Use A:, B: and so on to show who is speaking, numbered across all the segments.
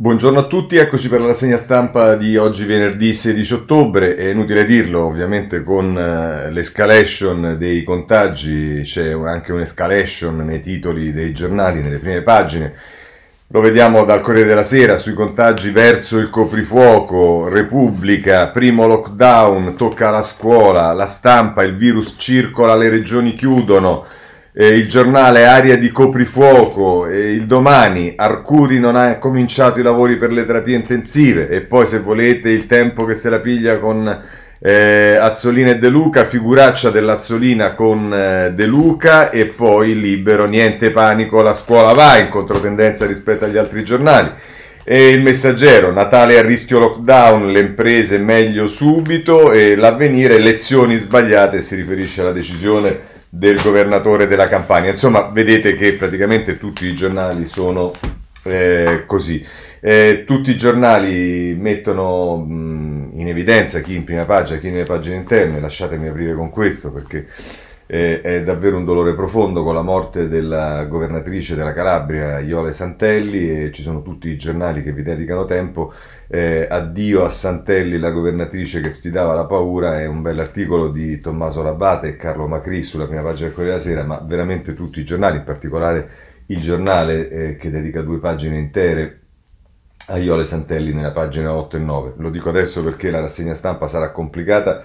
A: Buongiorno a tutti, eccoci per la rassegna stampa di oggi venerdì 16 ottobre, è inutile dirlo ovviamente con uh, l'escalation dei contagi, c'è anche un'escalation nei titoli dei giornali, nelle prime pagine, lo vediamo dal Corriere della Sera sui contagi verso il coprifuoco, Repubblica, primo lockdown, tocca la scuola, la stampa, il virus circola, le regioni chiudono, eh, il giornale Aria di coprifuoco, eh, il domani Arcuri non ha cominciato i lavori per le terapie intensive e poi se volete il tempo che se la piglia con eh, Azzolina e De Luca, figuraccia dell'Azzolina con eh, De Luca e poi libero, niente panico, la scuola va in controtendenza rispetto agli altri giornali. E il messaggero, Natale a rischio lockdown, le imprese meglio subito e l'avvenire, lezioni sbagliate, si riferisce alla decisione del governatore della Campania. Insomma, vedete che praticamente tutti i giornali sono eh, così. Eh, tutti i giornali mettono mh, in evidenza chi in prima pagina, chi nelle pagine interne. Lasciatemi aprire con questo perché eh, è davvero un dolore profondo con la morte della governatrice della Calabria, Iole Santelli, e ci sono tutti i giornali che vi dedicano tempo. Eh, addio a Santelli, la governatrice che sfidava la paura, è un bell'articolo di Tommaso Labate e Carlo Macri sulla prima pagina del Corriere della Sera, ma veramente tutti i giornali, in particolare il giornale eh, che dedica due pagine intere a Iole Santelli nella pagina 8 e 9. Lo dico adesso perché la rassegna stampa sarà complicata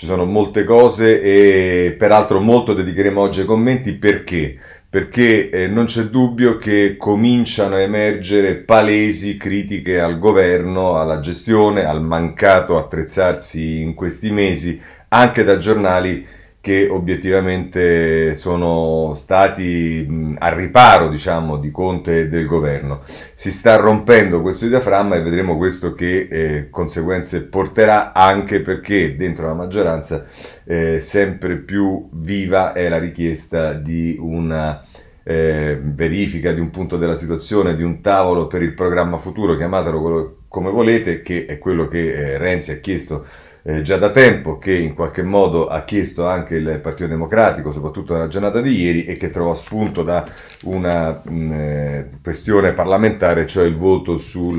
A: ci sono molte cose e peraltro molto dedicheremo oggi ai commenti perché? Perché eh, non c'è dubbio che cominciano a emergere palesi critiche al governo, alla gestione, al mancato attrezzarsi in questi mesi, anche da giornali che obiettivamente sono stati mh, a riparo, diciamo, di Conte e del governo. Si sta rompendo questo diaframma e vedremo questo che eh, conseguenze porterà anche perché dentro la maggioranza eh, sempre più viva è la richiesta di una eh, verifica di un punto della situazione, di un tavolo per il programma futuro, chiamatelo come volete, che è quello che eh, Renzi ha chiesto eh, già da tempo, che in qualche modo ha chiesto anche il Partito Democratico, soprattutto nella giornata di ieri, e che trovò spunto da una mh, mm, eh, questione parlamentare, cioè il voto su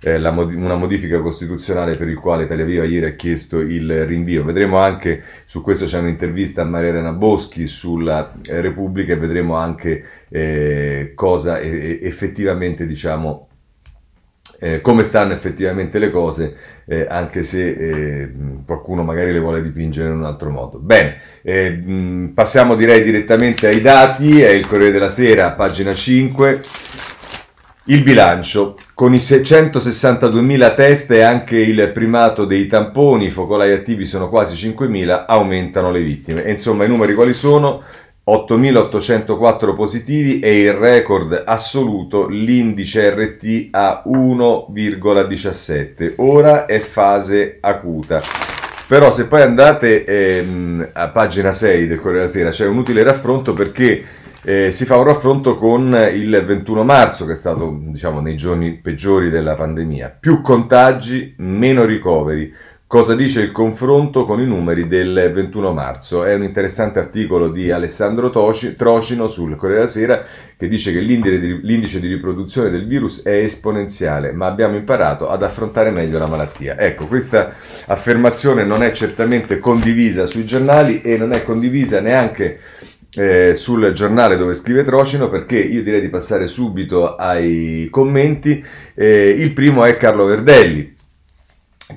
A: eh, mod- una modifica costituzionale per il quale Italia Viva ieri ha chiesto il rinvio. Vedremo anche, su questo c'è un'intervista a Maria Elena Boschi sulla eh, Repubblica e vedremo anche eh, cosa effettivamente diciamo eh, come stanno effettivamente le cose, eh, anche se eh, qualcuno magari le vuole dipingere in un altro modo. Bene, eh, passiamo direi direttamente ai dati, è il Corriere della Sera, pagina 5. Il bilancio, con i 662.000 test e anche il primato dei tamponi, i focolai attivi sono quasi 5.000, aumentano le vittime. E insomma, i numeri quali sono? 8.804 positivi e il record assoluto l'indice RT a 1,17. Ora è fase acuta. Però se poi andate ehm, a pagina 6 del Corriere della Sera c'è un utile raffronto perché eh, si fa un raffronto con il 21 marzo che è stato diciamo nei giorni peggiori della pandemia. Più contagi, meno ricoveri. Cosa dice il confronto con i numeri del 21 marzo? È un interessante articolo di Alessandro Trocino sul Corriere della Sera che dice che l'indice di riproduzione del virus è esponenziale, ma abbiamo imparato ad affrontare meglio la malattia. Ecco, questa affermazione non è certamente condivisa sui giornali e non è condivisa neanche eh, sul giornale dove scrive Trocino perché io direi di passare subito ai commenti. Eh, il primo è Carlo Verdelli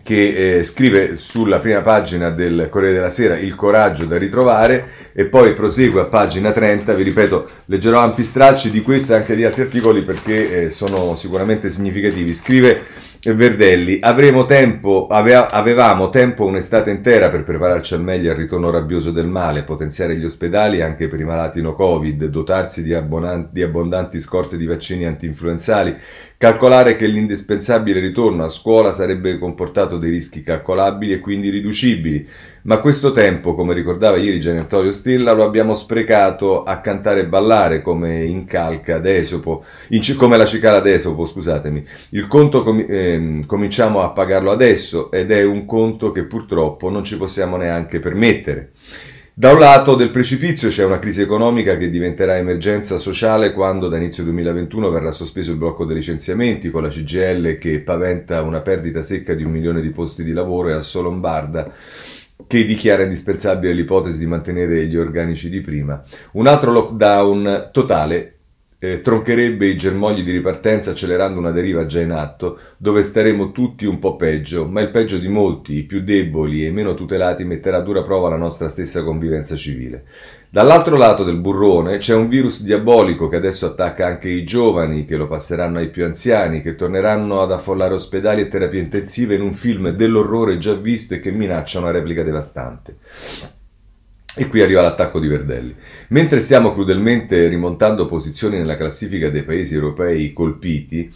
A: che eh, scrive sulla prima pagina del Corriere della Sera il coraggio da ritrovare e poi prosegue a pagina 30, vi ripeto, leggerò ampi stralci di questo e anche di altri articoli perché eh, sono sicuramente significativi. Scrive Verdelli, avremo tempo, aveva, avevamo tempo un'estate intera per prepararci al meglio al ritorno rabbioso del male, potenziare gli ospedali anche per i malati no Covid, dotarsi di, abbonanti, di abbondanti scorte di vaccini anti-influenzali, calcolare che l'indispensabile ritorno a scuola sarebbe comportato dei rischi calcolabili e quindi riducibili, ma questo tempo, come ricordava ieri Gian Antonio Stella, lo abbiamo sprecato a cantare e ballare come in calca d'Esopo, in, come la cicala d'Esopo, scusatemi. Il conto com- eh, cominciamo a pagarlo adesso ed è un conto che purtroppo non ci possiamo neanche permettere. Da un lato del precipizio c'è una crisi economica che diventerà emergenza sociale quando da inizio 2021 verrà sospeso il blocco dei licenziamenti con la CGL che paventa una perdita secca di un milione di posti di lavoro e Asso Lombarda che dichiara indispensabile l'ipotesi di mantenere gli organici di prima. Un altro lockdown totale eh, troncherebbe i germogli di ripartenza accelerando una deriva già in atto, dove staremo tutti un po' peggio, ma il peggio di molti, i più deboli e meno tutelati, metterà a dura prova la nostra stessa convivenza civile. Dall'altro lato del burrone c'è un virus diabolico che adesso attacca anche i giovani, che lo passeranno ai più anziani, che torneranno ad affollare ospedali e terapie intensive in un film dell'orrore già visto e che minaccia una replica devastante. E qui arriva l'attacco di Verdelli. Mentre stiamo crudelmente rimontando posizioni nella classifica dei paesi europei colpiti,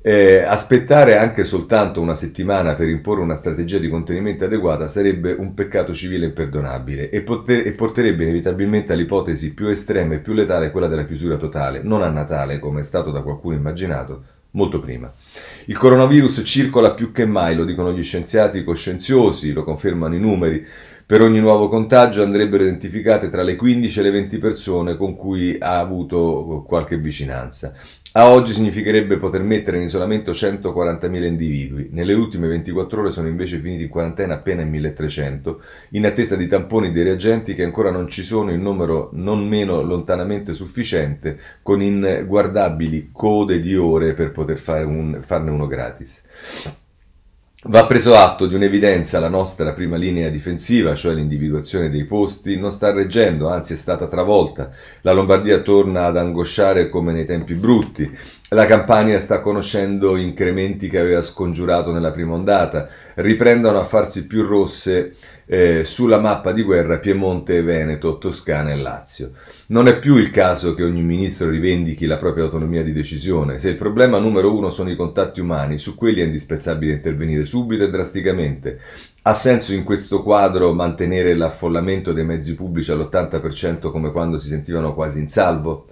A: eh, aspettare anche soltanto una settimana per imporre una strategia di contenimento adeguata sarebbe un peccato civile imperdonabile e, poter- e porterebbe inevitabilmente all'ipotesi più estrema e più letale, quella della chiusura totale, non a Natale come è stato da qualcuno immaginato, molto prima. Il coronavirus circola più che mai, lo dicono gli scienziati coscienziosi, lo confermano i numeri. Per ogni nuovo contagio andrebbero identificate tra le 15 e le 20 persone con cui ha avuto qualche vicinanza. A oggi significherebbe poter mettere in isolamento 140.000 individui. Nelle ultime 24 ore sono invece finiti in quarantena appena in 1300, in attesa di tamponi dei reagenti che ancora non ci sono in numero non meno lontanamente sufficiente, con inguardabili code di ore per poter un, farne uno gratis. Va preso atto di un'evidenza, la nostra prima linea difensiva, cioè l'individuazione dei posti, non sta reggendo, anzi è stata travolta. La Lombardia torna ad angosciare come nei tempi brutti. La Campania sta conoscendo incrementi che aveva scongiurato nella prima ondata. Riprendono a farsi più rosse eh, sulla mappa di guerra Piemonte, Veneto, Toscana e Lazio. Non è più il caso che ogni ministro rivendichi la propria autonomia di decisione. Se il problema numero uno sono i contatti umani, su quelli è indispensabile intervenire subito e drasticamente. Ha senso in questo quadro mantenere l'affollamento dei mezzi pubblici all'80% come quando si sentivano quasi in salvo?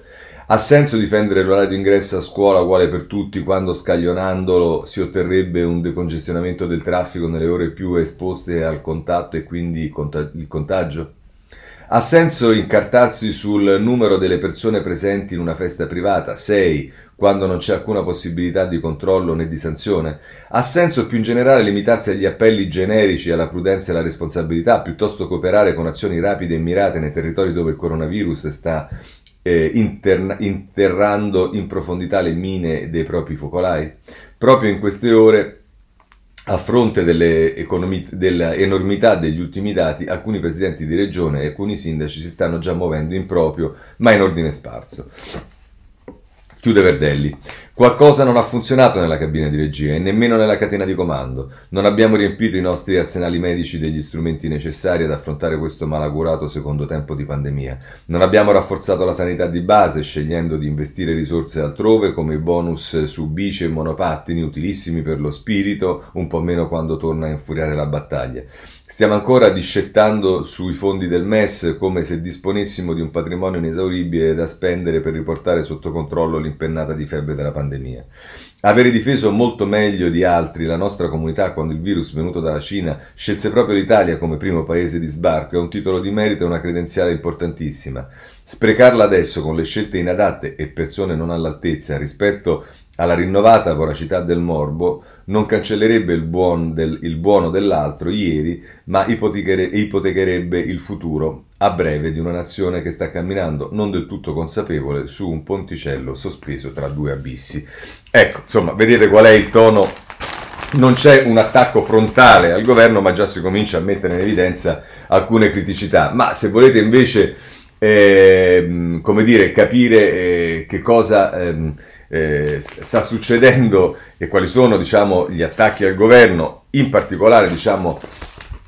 A: Ha senso difendere l'orario d'ingresso a scuola uguale per tutti quando scaglionandolo si otterrebbe un decongestionamento del traffico nelle ore più esposte al contatto e quindi il contagio? Ha senso incartarsi sul numero delle persone presenti in una festa privata, 6, quando non c'è alcuna possibilità di controllo né di sanzione? Ha senso più in generale limitarsi agli appelli generici alla prudenza e alla responsabilità, piuttosto che operare con azioni rapide e mirate nei territori dove il coronavirus sta eh, interna- interrando in profondità le mine dei propri focolai? Proprio in queste ore, a fronte economi- dell'enormità degli ultimi dati, alcuni presidenti di regione e alcuni sindaci si stanno già muovendo in proprio, ma in ordine sparso. Chiude Verdelli. Qualcosa non ha funzionato nella cabina di regia e nemmeno nella catena di comando. Non abbiamo riempito i nostri arsenali medici degli strumenti necessari ad affrontare questo malaugurato secondo tempo di pandemia. Non abbiamo rafforzato la sanità di base, scegliendo di investire risorse altrove come i bonus su bici e monopattini, utilissimi per lo spirito, un po' meno quando torna a infuriare la battaglia. Stiamo ancora discettando sui fondi del MES come se disponessimo di un patrimonio inesauribile da spendere per riportare sotto controllo l'impennata di febbre della pandemia. Avere difeso molto meglio di altri la nostra comunità quando il virus venuto dalla Cina scelse proprio l'Italia come primo paese di sbarco è un titolo di merito e una credenziale importantissima. Sprecarla adesso con le scelte inadatte e persone non all'altezza rispetto alla rinnovata voracità del morbo non cancellerebbe il, buon del, il buono dell'altro ieri, ma ipotecherebbe il futuro a breve di una nazione che sta camminando non del tutto consapevole su un ponticello sospeso tra due abissi. Ecco, insomma, vedete qual è il tono. Non c'è un attacco frontale al governo, ma già si comincia a mettere in evidenza alcune criticità. Ma se volete invece, eh, come dire, capire eh, che cosa... Eh, eh, sta succedendo e quali sono diciamo, gli attacchi al governo, in particolare diciamo,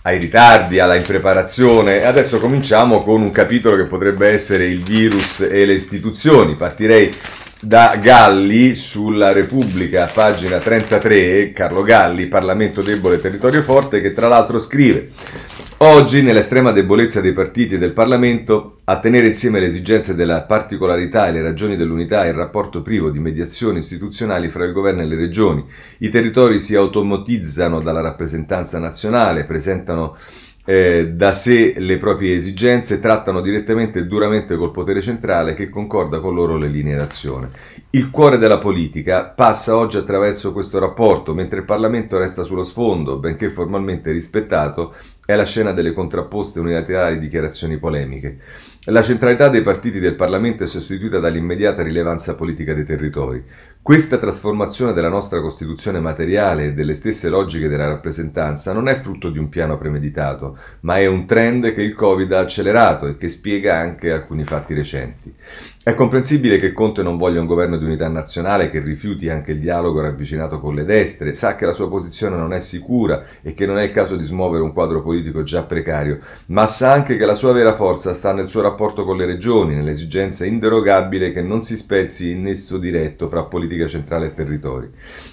A: ai ritardi, alla impreparazione. Adesso cominciamo con un capitolo che potrebbe essere il virus e le istituzioni. Partirei da Galli sulla Repubblica, pagina 33, Carlo Galli, Parlamento debole, territorio forte, che tra l'altro scrive Oggi, nell'estrema debolezza dei partiti e del Parlamento, a tenere insieme le esigenze della particolarità e le ragioni dell'unità e il rapporto privo di mediazioni istituzionali fra il governo e le regioni, i territori si automatizzano dalla rappresentanza nazionale, presentano eh, da sé le proprie esigenze, trattano direttamente e duramente col potere centrale che concorda con loro le linee d'azione. Il cuore della politica passa oggi attraverso questo rapporto, mentre il Parlamento resta sullo sfondo, benché formalmente rispettato, è la scena delle contrapposte unilaterali dichiarazioni polemiche. La centralità dei partiti del Parlamento è sostituita dall'immediata rilevanza politica dei territori. Questa trasformazione della nostra Costituzione materiale e delle stesse logiche della rappresentanza non è frutto di un piano premeditato, ma è un trend che il Covid ha accelerato e che spiega anche alcuni fatti recenti. È comprensibile che Conte non voglia un governo di unità nazionale che rifiuti anche il dialogo ravvicinato con le destre, sa che la sua posizione non è sicura e che non è il caso di smuovere un quadro politico già precario, ma sa anche che la sua vera forza sta nel suo rapporto con le regioni, nell'esigenza inderogabile che non si spezzi in nesso diretto fra politica centrale e territori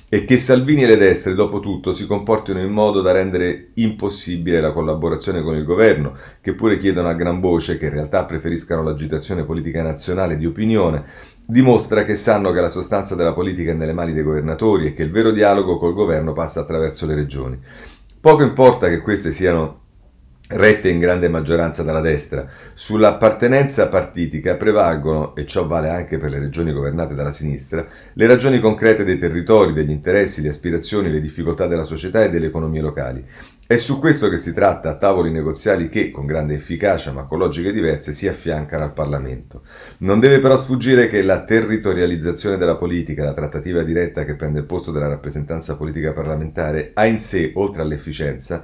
A: e che Salvini e le destre, dopo tutto, si comportino in modo da rendere impossibile la collaborazione con il governo, che pure chiedono a gran voce che in realtà preferiscano l'agitazione politica nazionale di opinione, dimostra che sanno che la sostanza della politica è nelle mani dei governatori e che il vero dialogo col governo passa attraverso le regioni. Poco importa che queste siano rette in grande maggioranza dalla destra, sull'appartenenza partitica prevalgono, e ciò vale anche per le regioni governate dalla sinistra, le ragioni concrete dei territori, degli interessi, le aspirazioni, le difficoltà della società e delle economie locali. È su questo che si tratta a tavoli negoziali che, con grande efficacia ma con logiche diverse, si affiancano al Parlamento. Non deve però sfuggire che la territorializzazione della politica, la trattativa diretta che prende il posto della rappresentanza politica parlamentare, ha in sé, oltre all'efficienza,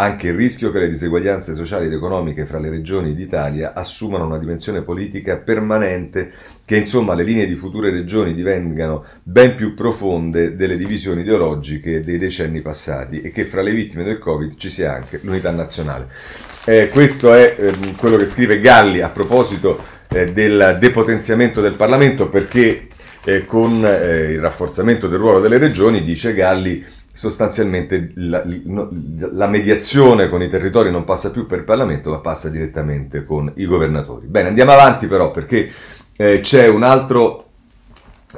A: anche il rischio che le diseguaglianze sociali ed economiche fra le regioni d'Italia assumano una dimensione politica permanente, che insomma le linee di future regioni divengano ben più profonde delle divisioni ideologiche dei decenni passati e che fra le vittime del Covid ci sia anche l'unità nazionale. Eh, questo è eh, quello che scrive Galli a proposito eh, del depotenziamento del Parlamento perché eh, con eh, il rafforzamento del ruolo delle regioni, dice Galli, sostanzialmente la, la, mediazione con i territori non passa più per il Parlamento, ma passa direttamente con i governatori. Bene, andiamo avanti però perché eh, c'è un altro,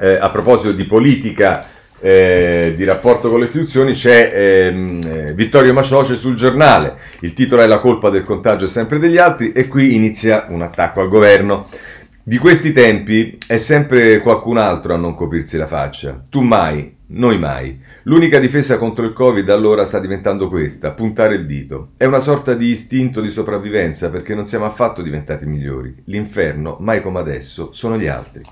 A: eh, a proposito di politica, eh, di rapporto con le istituzioni, c'è ehm, eh, Vittorio Macioce sul giornale. Il titolo è La colpa del contagio è sempre degli altri e qui inizia un attacco al governo. Di questi tempi è sempre qualcun altro a non coprirsi la faccia. Tu mai, noi mai. L'unica difesa contro il Covid allora sta diventando questa, puntare il dito. È una sorta di istinto di sopravvivenza perché non siamo affatto diventati migliori. L'inferno, mai come adesso, sono gli altri.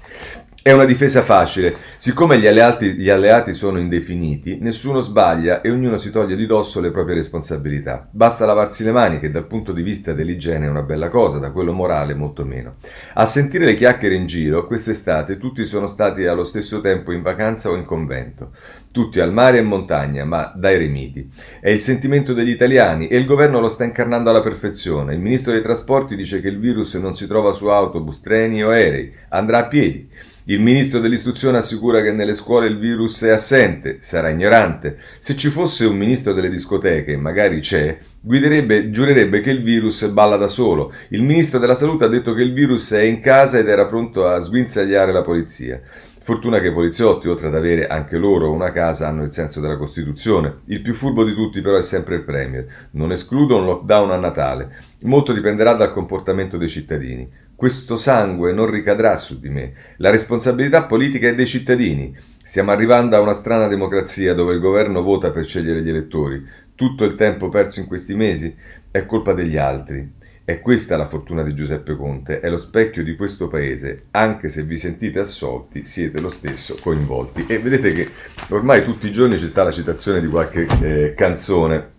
A: È una difesa facile. Siccome gli alleati, gli alleati, sono indefiniti, nessuno sbaglia e ognuno si toglie di dosso le proprie responsabilità. Basta lavarsi le mani, che dal punto di vista dell'igiene è una bella cosa, da quello morale molto meno. A sentire le chiacchiere in giro, quest'estate tutti sono stati allo stesso tempo in vacanza o in convento. Tutti al mare e montagna, ma da eremiti. È il sentimento degli italiani e il governo lo sta incarnando alla perfezione. Il ministro dei trasporti dice che il virus non si trova su autobus, treni o aerei, andrà a piedi. Il ministro dell'istruzione assicura che nelle scuole il virus è assente, sarà ignorante. Se ci fosse un ministro delle discoteche, magari c'è, giurerebbe che il virus balla da solo. Il ministro della salute ha detto che il virus è in casa ed era pronto a sguinzagliare la polizia. Fortuna che i poliziotti, oltre ad avere anche loro una casa, hanno il senso della Costituzione. Il più furbo di tutti però è sempre il Premier. Non escludo un lockdown a Natale. Molto dipenderà dal comportamento dei cittadini. Questo sangue non ricadrà su di me. La responsabilità politica è dei cittadini. Stiamo arrivando a una strana democrazia dove il governo vota per scegliere gli elettori. Tutto il tempo perso in questi mesi è colpa degli altri. È questa la fortuna di Giuseppe Conte, è lo specchio di questo paese. Anche se vi sentite assolti, siete lo stesso coinvolti. E vedete che ormai tutti i giorni ci sta la citazione di qualche eh, canzone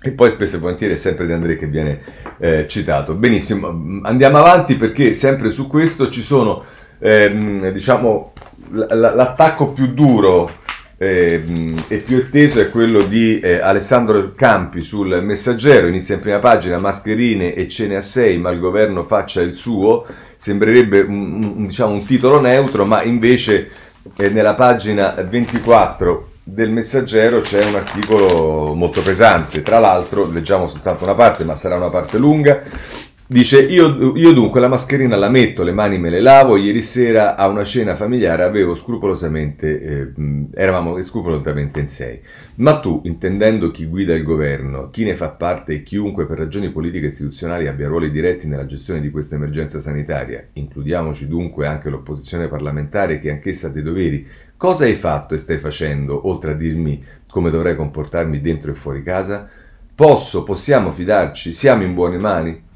A: e poi spesso e volentieri è sempre De André che viene eh, citato. Benissimo, andiamo avanti perché sempre su questo ci sono, ehm, diciamo, l- l'attacco più duro ehm, e più esteso è quello di eh, Alessandro Campi sul messaggero, inizia in prima pagina, mascherine e cene a 6, ma il governo faccia il suo, sembrerebbe un, un, diciamo, un titolo neutro, ma invece eh, nella pagina 24 del messaggero c'è un articolo molto pesante, tra l'altro leggiamo soltanto una parte, ma sarà una parte lunga. Dice, io, io, dunque la mascherina la metto, le mani me le lavo, ieri sera a una cena familiare avevo scrupolosamente, eh, eravamo scrupolosamente in sei. Ma tu, intendendo chi guida il governo, chi ne fa parte e chiunque per ragioni politiche e istituzionali abbia ruoli diretti nella gestione di questa emergenza sanitaria, includiamoci dunque anche l'opposizione parlamentare che anch'essa ha dei doveri, cosa hai fatto e stai facendo, oltre a dirmi come dovrei comportarmi dentro e fuori casa? Posso, possiamo fidarci? Siamo in buone mani?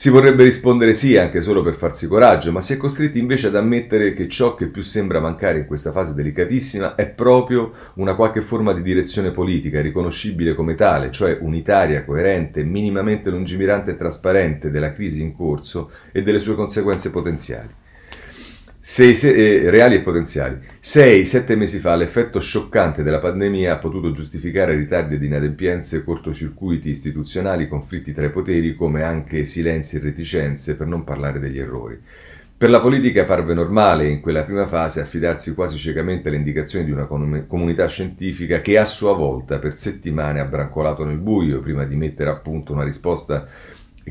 A: Si vorrebbe rispondere sì anche solo per farsi coraggio, ma si è costretti invece ad ammettere che ciò che più sembra mancare in questa fase delicatissima è proprio una qualche forma di direzione politica riconoscibile come tale, cioè unitaria, coerente, minimamente lungimirante e trasparente della crisi in corso e delle sue conseguenze potenziali. Sei, se, eh, reali e potenziali. Sei, sette mesi fa l'effetto scioccante della pandemia ha potuto giustificare ritardi ed inadempienze, cortocircuiti istituzionali, conflitti tra i poteri, come anche silenzi e reticenze, per non parlare degli errori. Per la politica parve normale in quella prima fase affidarsi quasi ciecamente alle indicazioni di una comunità scientifica che a sua volta per settimane ha brancolato nel buio prima di mettere a punto una risposta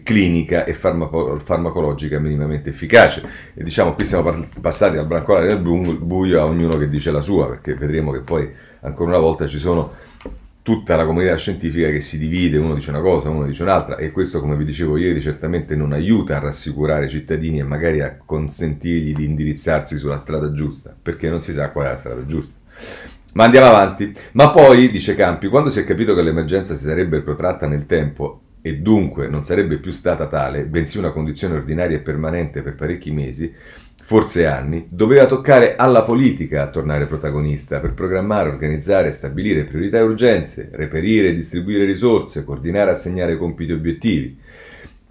A: clinica e farmaco- farmacologica minimamente efficace. E diciamo qui siamo par- passati dal brancolare nel buio a ognuno che dice la sua, perché vedremo che poi ancora una volta ci sono tutta la comunità scientifica che si divide, uno dice una cosa, uno dice un'altra e questo come vi dicevo ieri certamente non aiuta a rassicurare i cittadini e magari a consentirgli di indirizzarsi sulla strada giusta, perché non si sa qual è la strada giusta. Ma andiamo avanti. Ma poi, dice Campi, quando si è capito che l'emergenza si sarebbe protratta nel tempo e dunque non sarebbe più stata tale, bensì una condizione ordinaria e permanente per parecchi mesi, forse anni, doveva toccare alla politica a tornare protagonista per programmare, organizzare, stabilire priorità e urgenze, reperire e distribuire risorse, coordinare e assegnare compiti e obiettivi,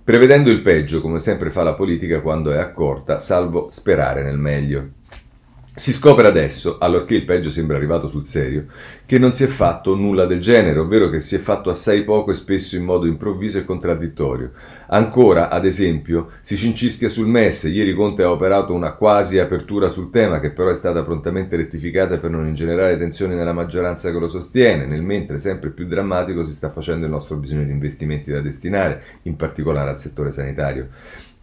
A: prevedendo il peggio come sempre fa la politica quando è accorta, salvo sperare nel meglio. Si scopre adesso, allorché il peggio sembra arrivato sul serio, che non si è fatto nulla del genere, ovvero che si è fatto assai poco e spesso in modo improvviso e contraddittorio. Ancora, ad esempio, si cincischia sul MES, ieri Conte ha operato una quasi apertura sul tema che però è stata prontamente rettificata per non ingenerare tensioni nella maggioranza che lo sostiene, nel mentre sempre più drammatico si sta facendo il nostro bisogno di investimenti da destinare, in particolare al settore sanitario.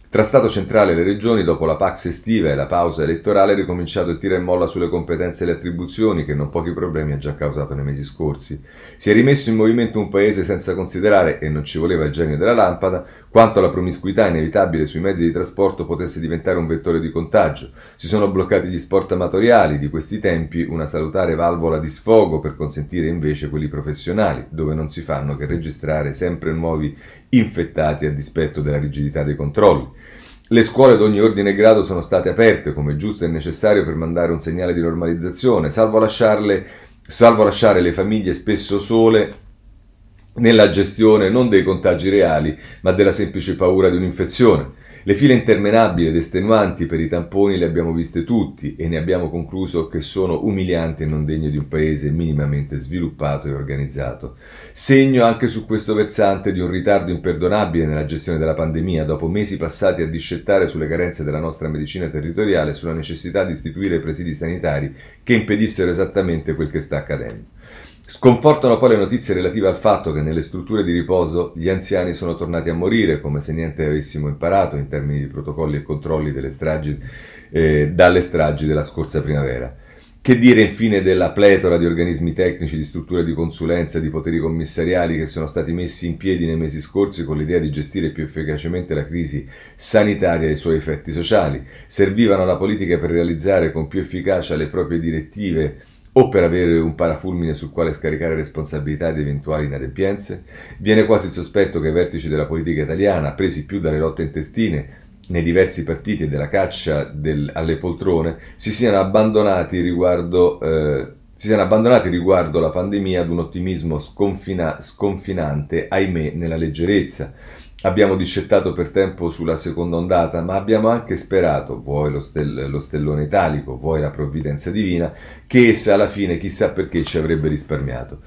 A: Tra Stato centrale e le regioni, dopo la Pax estiva e la pausa elettorale, è ricominciato il tira e molla sulle competenze e le attribuzioni che non pochi problemi ha già causato nei mesi scorsi. Si è rimesso in movimento un paese senza considerare, e non ci voleva il genio della lampada, quanto la promiscuità inevitabile sui mezzi di trasporto potesse diventare un vettore di contagio. Si sono bloccati gli sport amatoriali di questi tempi, una salutare valvola di sfogo per consentire invece quelli professionali, dove non si fanno che registrare sempre nuovi infettati a dispetto della rigidità dei controlli. Le scuole di ogni ordine e grado sono state aperte come giusto e necessario per mandare un segnale di normalizzazione, salvo, salvo lasciare le famiglie spesso sole nella gestione non dei contagi reali, ma della semplice paura di un'infezione. Le file interminabili ed estenuanti per i tamponi le abbiamo viste tutti e ne abbiamo concluso che sono umilianti e non degne di un paese minimamente sviluppato e organizzato. Segno anche su questo versante di un ritardo imperdonabile nella gestione della pandemia, dopo mesi passati a discettare sulle carenze della nostra medicina territoriale e sulla necessità di istituire presidi sanitari che impedissero esattamente quel che sta accadendo. Sconfortano poi le notizie relative al fatto che nelle strutture di riposo gli anziani sono tornati a morire, come se niente avessimo imparato in termini di protocolli e controlli stragi, eh, dalle stragi della scorsa primavera. Che dire infine della pletora di organismi tecnici, di strutture di consulenza, di poteri commissariali che sono stati messi in piedi nei mesi scorsi con l'idea di gestire più efficacemente la crisi sanitaria e i suoi effetti sociali? Servivano alla politica per realizzare con più efficacia le proprie direttive o per avere un parafulmine sul quale scaricare responsabilità di eventuali inadempienze? Viene quasi il sospetto che i vertici della politica italiana, presi più dalle lotte intestine nei diversi partiti e della caccia del, alle poltrone, si siano abbandonati riguardo... Eh, si siano abbandonati riguardo la pandemia ad un ottimismo sconfina, sconfinante, ahimè, nella leggerezza, Abbiamo discettato per tempo sulla seconda ondata, ma abbiamo anche sperato, vuoi lo, stell- lo, stellone italico, vuoi la provvidenza divina, che essa alla fine chissà perché ci avrebbe risparmiato.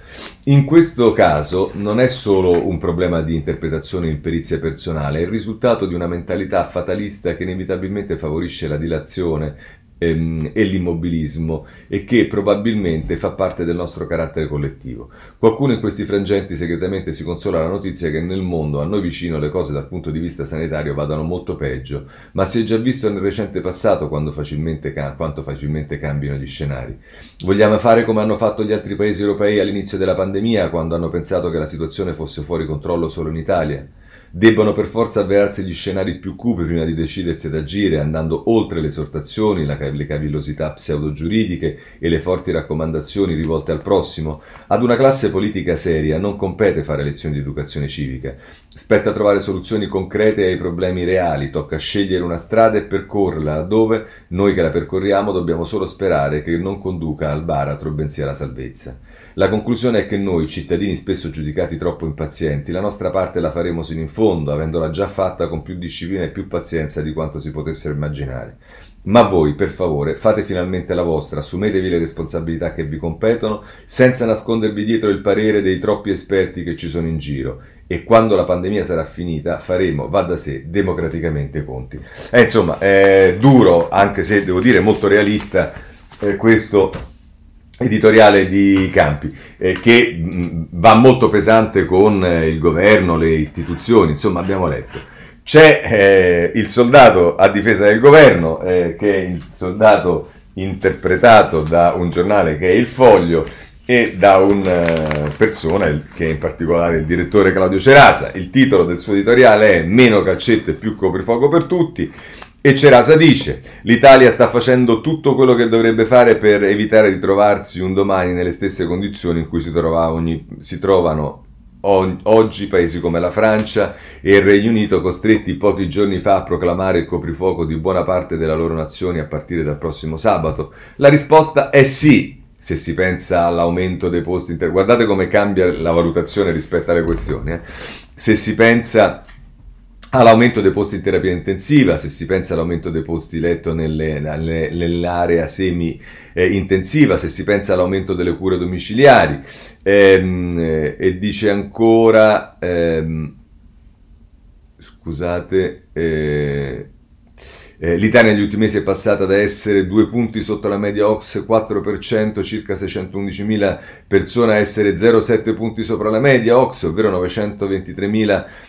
A: In questo caso non è solo un problema di interpretazione in perizia personale, è il risultato di una mentalità fatalista che inevitabilmente favorisce la dilazione ehm, e l'immobilismo e che probabilmente fa parte del nostro carattere collettivo. Qualcuno in questi frangenti segretamente si consola la notizia che nel mondo a noi vicino le cose dal punto di vista sanitario vadano molto peggio, ma si è già visto nel recente passato facilmente, quanto facilmente cambino gli scenari. Vogliamo fare come hanno fatto gli altri paesi europei all'inizio della pandemia, quando hanno pensato che la situazione fosse fuori controllo solo in Italia? Debbono per forza avverarsi gli scenari più cupi prima di decidersi ad agire, andando oltre le esortazioni, le cavillosità pseudo-giuridiche e le forti raccomandazioni rivolte al prossimo. Ad una classe politica seria non compete fare lezioni di educazione civica. Spetta trovare soluzioni concrete ai problemi reali, tocca scegliere una strada e percorrerla, laddove noi che la percorriamo dobbiamo solo sperare che non conduca al baratro, bensì alla salvezza. La conclusione è che noi, cittadini spesso giudicati troppo impazienti, la nostra parte la faremo sino in fondo, avendola già fatta con più disciplina e più pazienza di quanto si potessero immaginare. Ma voi, per favore, fate finalmente la vostra, assumetevi le responsabilità che vi competono, senza nascondervi dietro il parere dei troppi esperti che ci sono in giro. E quando la pandemia sarà finita, faremo, va da sé, democraticamente i conti. Eh, insomma, è duro, anche se devo dire molto realista, eh, questo editoriale di Campi, eh, che mh, va molto pesante con eh, il governo, le istituzioni, insomma abbiamo letto. C'è eh, il soldato a difesa del governo, eh, che è il soldato interpretato da un giornale che è Il Foglio e da una eh, persona che è in particolare il direttore Claudio Cerasa. Il titolo del suo editoriale è Meno calcette più coprifuoco per tutti e Cerasa dice, l'Italia sta facendo tutto quello che dovrebbe fare per evitare di trovarsi un domani nelle stesse condizioni in cui si, ogni, si trovano oggi paesi come la Francia e il Regno Unito costretti pochi giorni fa a proclamare il coprifuoco di buona parte della loro nazione a partire dal prossimo sabato? La risposta è sì, se si pensa all'aumento dei posti inter... Guardate come cambia la valutazione rispetto alle questioni. Eh? Se si pensa all'aumento dei posti in terapia intensiva, se si pensa all'aumento dei posti letto nelle, nelle, nell'area semi-intensiva, se si pensa all'aumento delle cure domiciliari. Ehm, eh, e dice ancora, ehm, scusate, eh, eh, L'Italia negli ultimi mesi è passata da essere due punti sotto la media OX 4%, circa 611.000 persone, a essere 0,7 punti sopra la media OX, ovvero 923.000 persone,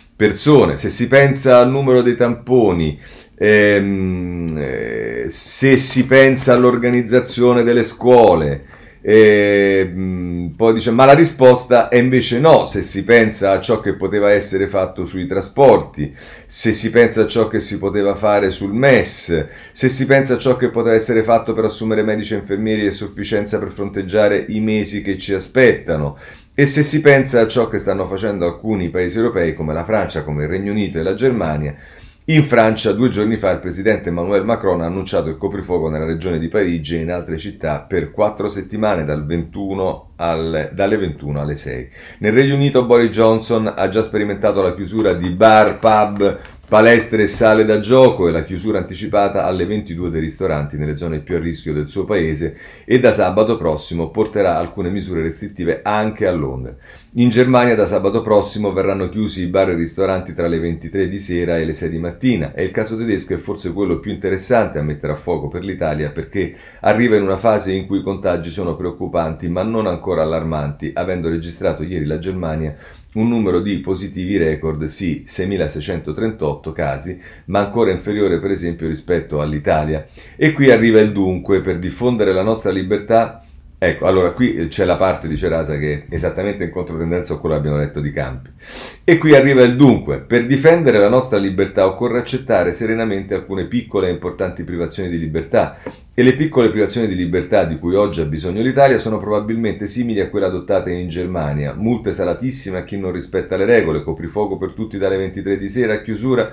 A: se si pensa al numero dei tamponi, ehm, eh, se si pensa all'organizzazione delle scuole, ehm, poi dice ma la risposta è invece no, se si pensa a ciò che poteva essere fatto sui trasporti, se si pensa a ciò che si poteva fare sul MES, se si pensa a ciò che poteva essere fatto per assumere medici e infermieri a sufficienza per fronteggiare i mesi che ci aspettano, e se si pensa a ciò che stanno facendo alcuni paesi europei come la Francia, come il Regno Unito e la Germania, in Francia due giorni fa il presidente Emmanuel Macron ha annunciato il coprifuoco nella regione di Parigi e in altre città per quattro settimane dal 21 al, dalle 21 alle 6. Nel Regno Unito Boris Johnson ha già sperimentato la chiusura di bar, pub, Palestre e sale da gioco e la chiusura anticipata alle 22 dei ristoranti nelle zone più a rischio del suo paese e da sabato prossimo porterà alcune misure restrittive anche a Londra. In Germania da sabato prossimo verranno chiusi i bar e i ristoranti tra le 23 di sera e le 6 di mattina e il caso tedesco è forse quello più interessante a mettere a fuoco per l'Italia perché arriva in una fase in cui i contagi sono preoccupanti ma non ancora allarmanti, avendo registrato ieri la Germania un numero di positivi record, sì, 6.638 casi, ma ancora inferiore per esempio rispetto all'Italia. E qui arriva il dunque, per diffondere la nostra libertà Ecco, allora qui c'è la parte di Cerasa che è esattamente in controtendenza a quello che abbiamo letto di Campi. E qui arriva il dunque. Per difendere la nostra libertà occorre accettare serenamente alcune piccole e importanti privazioni di libertà. E le piccole privazioni di libertà di cui oggi ha bisogno l'Italia sono probabilmente simili a quelle adottate in Germania. Multe salatissime a chi non rispetta le regole, coprifuoco per tutti dalle 23 di sera a chiusura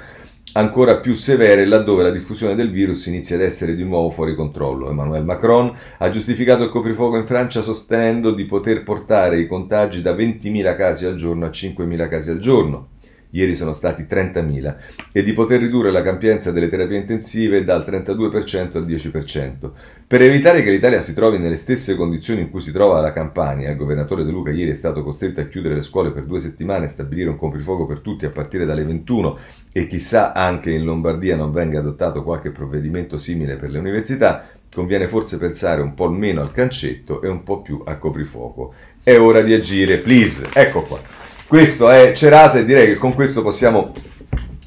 A: ancora più severe laddove la diffusione del virus inizia ad essere di nuovo fuori controllo. Emmanuel Macron ha giustificato il coprifuoco in Francia sostenendo di poter portare i contagi da 20.000 casi al giorno a 5.000 casi al giorno ieri sono stati 30.000, e di poter ridurre la capienza delle terapie intensive dal 32% al 10%. Per evitare che l'Italia si trovi nelle stesse condizioni in cui si trova la Campania, il governatore De Luca ieri è stato costretto a chiudere le scuole per due settimane e stabilire un coprifuoco per tutti a partire dalle 21 e chissà anche in Lombardia non venga adottato qualche provvedimento simile per le università, conviene forse pensare un po' meno al cancetto e un po' più al coprifuoco. È ora di agire, please. Ecco qua. Questo è Cerasa e direi che con questo possiamo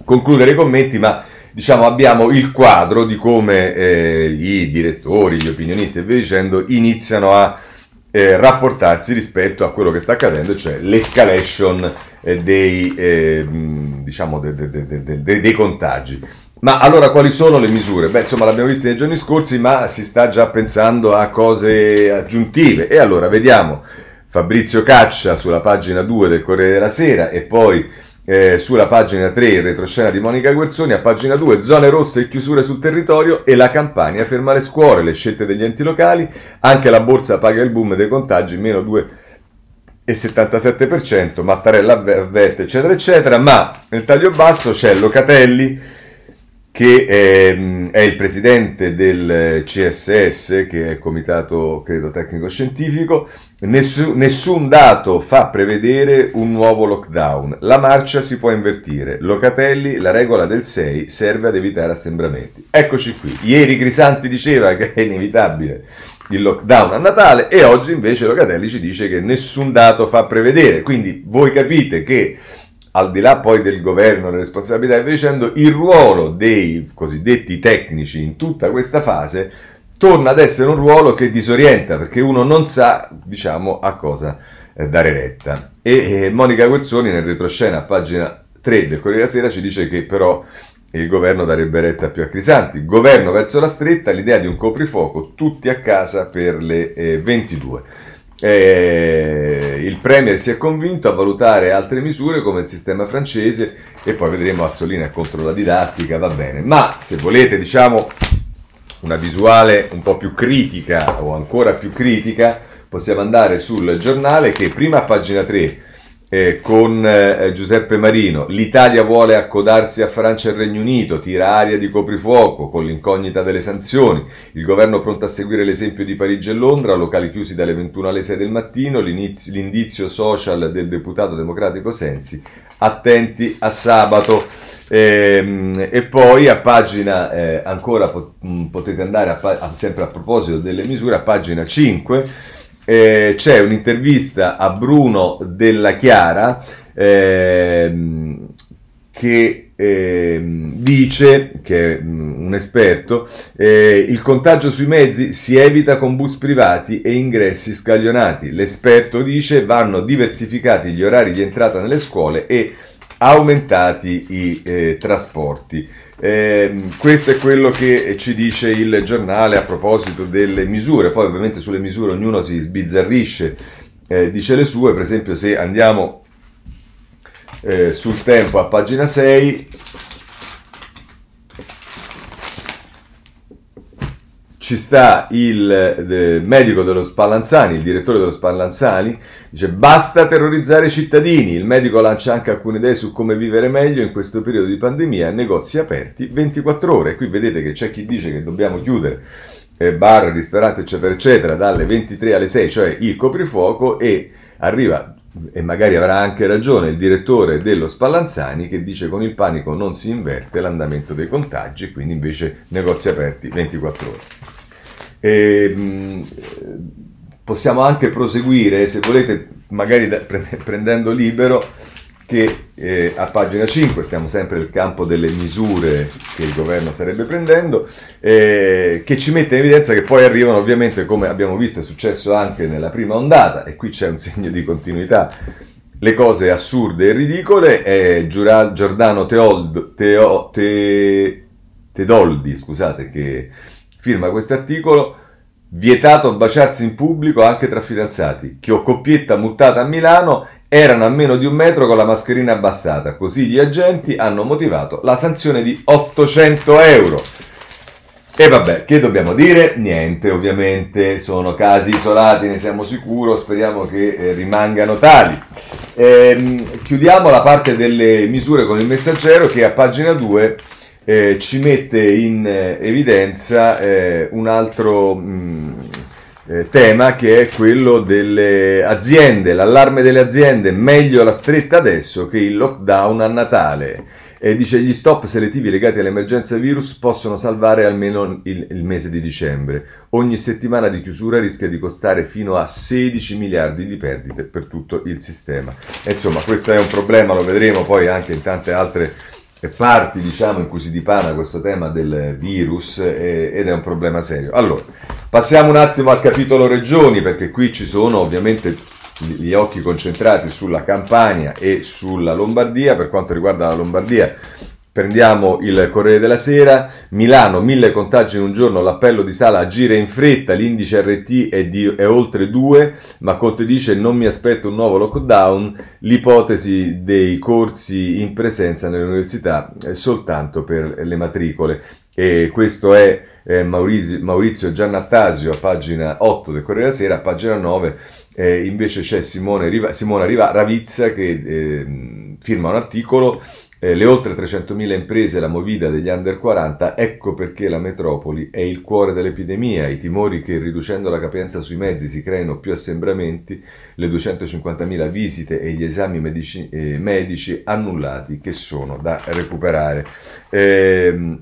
A: concludere i commenti, ma diciamo abbiamo il quadro di come eh, i direttori, gli opinionisti e via dicendo iniziano a eh, rapportarsi rispetto a quello che sta accadendo, cioè l'escalation eh, dei, eh, diciamo de, de, de, dei contagi. Ma allora quali sono le misure? Beh, insomma, l'abbiamo visto nei giorni scorsi, ma si sta già pensando a cose aggiuntive. E allora vediamo Fabrizio Caccia sulla pagina 2 del Corriere della Sera e poi eh, sulla pagina 3 il retroscena di Monica Guerzoni, a pagina 2 zone rosse e chiusure sul territorio e la Campania ferma le scuole, le scelte degli enti locali, anche la borsa paga il boom dei contagi, meno 2,77%, Mattarella avverte eccetera eccetera, ma nel taglio basso c'è Locatelli che è, ehm, è, il presidente del CSS, che è il comitato, credo, tecnico-scientifico, nessun, nessun dato fa prevedere un nuovo lockdown. La marcia si può invertire. Locatelli, la regola del 6 serve ad evitare assembramenti. Eccoci qui. Ieri Crisanti diceva che è inevitabile il lockdown a Natale e oggi invece Locatelli ci dice che nessun dato fa prevedere. Quindi voi capite che al di là poi del governo, le responsabilità e via dicendo, il ruolo dei cosiddetti tecnici in tutta questa fase torna ad essere un ruolo che disorienta perché uno non sa, diciamo, a cosa eh, dare retta. E eh, Monica Guerzoni nel retroscena a pagina 3 del Corriere della Sera ci dice che però il governo darebbe retta più a Crisanti. Governo verso la stretta, l'idea di un coprifuoco, tutti a casa per le eh, 22. Eh, il Premier si è convinto a valutare altre misure come il sistema francese e poi vedremo Assolina contro la didattica, va bene. Ma se volete, diciamo, una visuale un po' più critica o ancora più critica, possiamo andare sul giornale che prima a pagina 3 eh, con eh, Giuseppe Marino. L'Italia vuole accodarsi a Francia e Regno Unito, tira aria di coprifuoco con l'incognita delle sanzioni. Il governo pronto a seguire l'esempio di Parigi e Londra, locali chiusi dalle 21 alle 6 del mattino, l'indizio social del deputato democratico Sensi, attenti a sabato. E, e poi a pagina, eh, ancora potete andare a, a, sempre a proposito delle misure, a pagina 5 eh, c'è un'intervista a Bruno Della Chiara eh, che eh, dice, che è mm, un esperto, eh, il contagio sui mezzi si evita con bus privati e ingressi scaglionati. L'esperto dice vanno diversificati gli orari di entrata nelle scuole e aumentati i eh, trasporti. Eh, questo è quello che ci dice il giornale a proposito delle misure, poi ovviamente sulle misure ognuno si sbizzarrisce, eh, dice le sue, per esempio se andiamo eh, sul tempo a pagina 6 ci sta il medico dello Spallanzani, il direttore dello Spallanzani, dice basta terrorizzare i cittadini, il medico lancia anche alcune idee su come vivere meglio in questo periodo di pandemia, negozi aperti 24 ore, qui vedete che c'è chi dice che dobbiamo chiudere eh, bar, ristoranti eccetera eccetera dalle 23 alle 6, cioè il coprifuoco e arriva e magari avrà anche ragione il direttore dello Spallanzani che dice con il panico non si inverte l'andamento dei contagi, quindi invece negozi aperti 24 ore. E, ehm, possiamo anche proseguire, se volete, magari da, prendendo libero, che eh, a pagina 5 stiamo sempre nel campo delle misure che il governo starebbe prendendo, eh, che ci mette in evidenza che poi arrivano ovviamente, come abbiamo visto, è successo anche nella prima ondata, e qui c'è un segno di continuità, le cose assurde e ridicole, è Giordano Teold, Teo, Te, Tedoldi, scusate, che firma questo articolo. Vietato baciarsi in pubblico anche tra fidanzati. Coppietta multata a Milano erano a meno di un metro con la mascherina abbassata. Così gli agenti hanno motivato la sanzione di 800 euro. E vabbè, che dobbiamo dire? Niente, ovviamente sono casi isolati, ne siamo sicuri, speriamo che eh, rimangano tali. Ehm, chiudiamo la parte delle misure con il messaggero che a pagina 2 eh, ci mette in eh, evidenza eh, un altro mh, mm, eh, tema che è quello delle aziende, l'allarme delle aziende, meglio la stretta adesso che il lockdown a Natale. E dice gli stop selettivi legati all'emergenza virus possono salvare almeno il, il, mese di dicembre. Ogni settimana di chiusura rischia di costare fino a 16 miliardi di perdite per tutto il sistema. E insomma, questo è un problema, lo vedremo poi anche in tante altre parti diciamo, in cui si dipana questo tema del virus eh, ed è un problema serio. Allora, passiamo un attimo al capitolo regioni perché qui ci sono ovviamente gli occhi concentrati sulla Campania e sulla Lombardia. Per quanto riguarda la Lombardia, prendiamo il Corriere della Sera. Milano, mille contagi in un giorno, l'appello di Sala agire in fretta, l'indice RT è, di, è oltre 2, ma Conte dice non mi aspetto un nuovo lockdown, l'ipotesi dei corsi in presenza nelle università è soltanto per le matricole. E questo è eh, Maurizio, Maurizio Giannattasio a pagina 8 del Corriere della Sera, a pagina 9 eh, invece c'è Simone Riva, Simona Riva, Ravizza che eh, firma un articolo eh, le oltre 300.000 imprese, la movida degli under 40, ecco perché la metropoli è il cuore dell'epidemia, i timori che riducendo la capienza sui mezzi si creino più assembramenti, le 250.000 visite e gli esami medici, eh, medici annullati che sono da recuperare. Eh,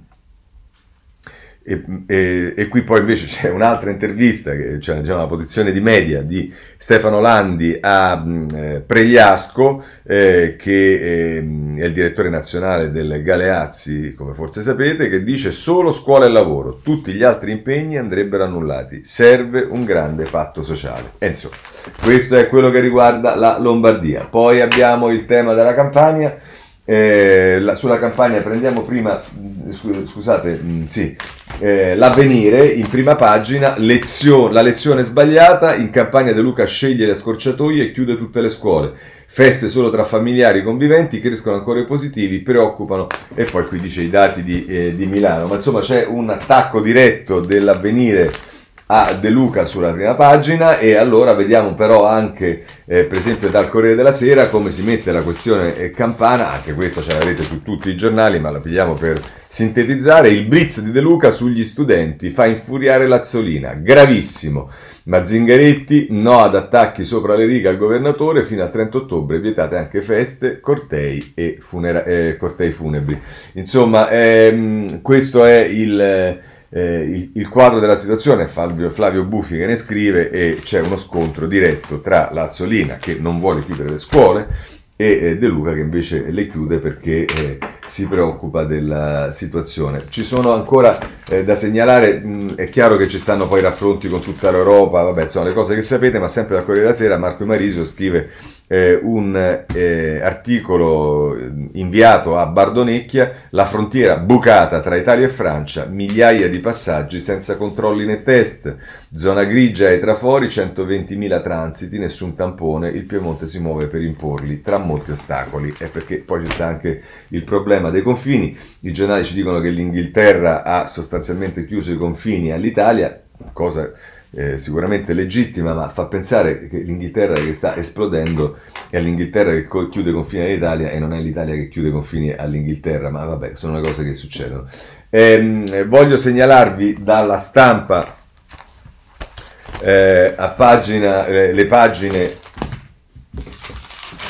A: e, e, e, qui poi invece c'è un'altra intervista, che, cioè diciamo, la posizione di media di Stefano Landi a eh, Pregliasco, eh, che eh, è il direttore nazionale del Galeazzi, come forse sapete, che dice solo scuola e lavoro, tutti gli altri impegni andrebbero annullati, serve un grande patto sociale. E insomma, questo è quello che riguarda la Lombardia. Poi abbiamo il tema della campagna. Eh, la, sulla campagna prendiamo prima, scusate, mh, sì, eh, l'avvenire in prima pagina, lezio- la lezione sbagliata, in campagna De Luca sceglie le scorciatoie e chiude tutte le scuole. Feste solo tra familiari conviventi, crescono ancora i positivi, preoccupano, e poi qui dice i dati di, eh, di Milano. Ma insomma c'è un attacco diretto dell'avvenire a De Luca sulla prima pagina e allora vediamo però anche eh, per esempio dal Corriere della Sera come si mette la questione eh, campana, anche questa ce l'avrete su tutti i giornali ma la pigliamo per sintetizzare, il blitz di De Luca sugli studenti fa infuriare Lazzolina, gravissimo, ma Zingaretti no ad attacchi sopra le righe al governatore fino al 30 ottobre, vietate anche feste, cortei e funera- eh, cortei funebri. Insomma, ehm, questo è il eh, il, il, quadro della situazione è Flavio, Flavio, Buffi che ne scrive e c'è uno scontro diretto tra Lazzolina che non vuole chiudere le scuole e eh, De Luca che invece le chiude perché eh, si preoccupa della situazione. Ci sono ancora eh, da segnalare, mh, è chiaro che ci stanno poi raffronti con tutta l'Europa, vabbè, sono le cose che sapete, ma sempre da Corriere della Sera Marco Marisio scrive eh, un eh, articolo inviato a Bardonecchia, la frontiera bucata tra Italia e Francia, migliaia di passaggi senza controlli né test, zona grigia e trafori, 120.000 transiti, nessun tampone, il Piemonte si muove per imporli tra molti ostacoli. E perché poi sta anche il problema dei confini, i giornali ci dicono che l'Inghilterra ha sostanzialmente chiuso i confini all'Italia, cosa eh, sicuramente legittima, ma fa pensare che l'Inghilterra che sta esplodendo è l'Inghilterra che co- chiude confini all'Italia e non è l'Italia che chiude confini all'Inghilterra, ma vabbè, sono le cose che succedono. Eh, voglio segnalarvi dalla stampa eh, a pagina, le pagine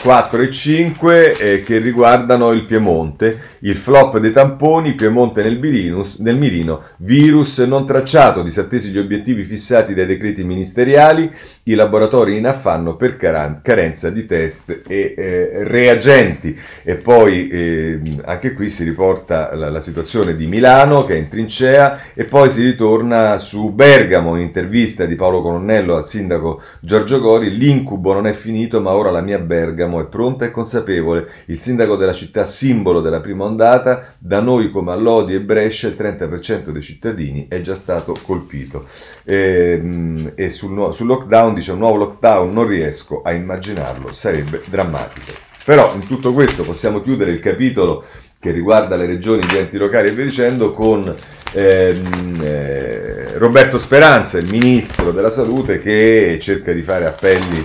A: 4 e 5 eh, che riguardano il Piemonte, il flop dei tamponi, Piemonte nel, Birinus, nel mirino, virus non tracciato, disattesi gli obiettivi fissati dai decreti ministeriali, i laboratori in affanno per carenza di test e eh, reagenti. E poi eh, anche qui si riporta la, la, situazione di Milano che è in trincea e poi si ritorna su Bergamo, in intervista di Paolo Colonnello al sindaco Giorgio Gori, l'incubo non è finito ma ora la mia Bergamo è pronta e consapevole. Il sindaco della città simbolo della prima ondata, da noi come a Lodi e Brescia il 30% dei cittadini è già stato colpito. E, e sul, sul lockdown dice un nuovo lockdown non riesco a immaginarlo, sarebbe drammatico. Però in tutto questo possiamo chiudere il capitolo che riguarda le regioni, gli enti locali e via dicendo con ehm, eh, Roberto Speranza, il ministro della salute, che cerca di fare appelli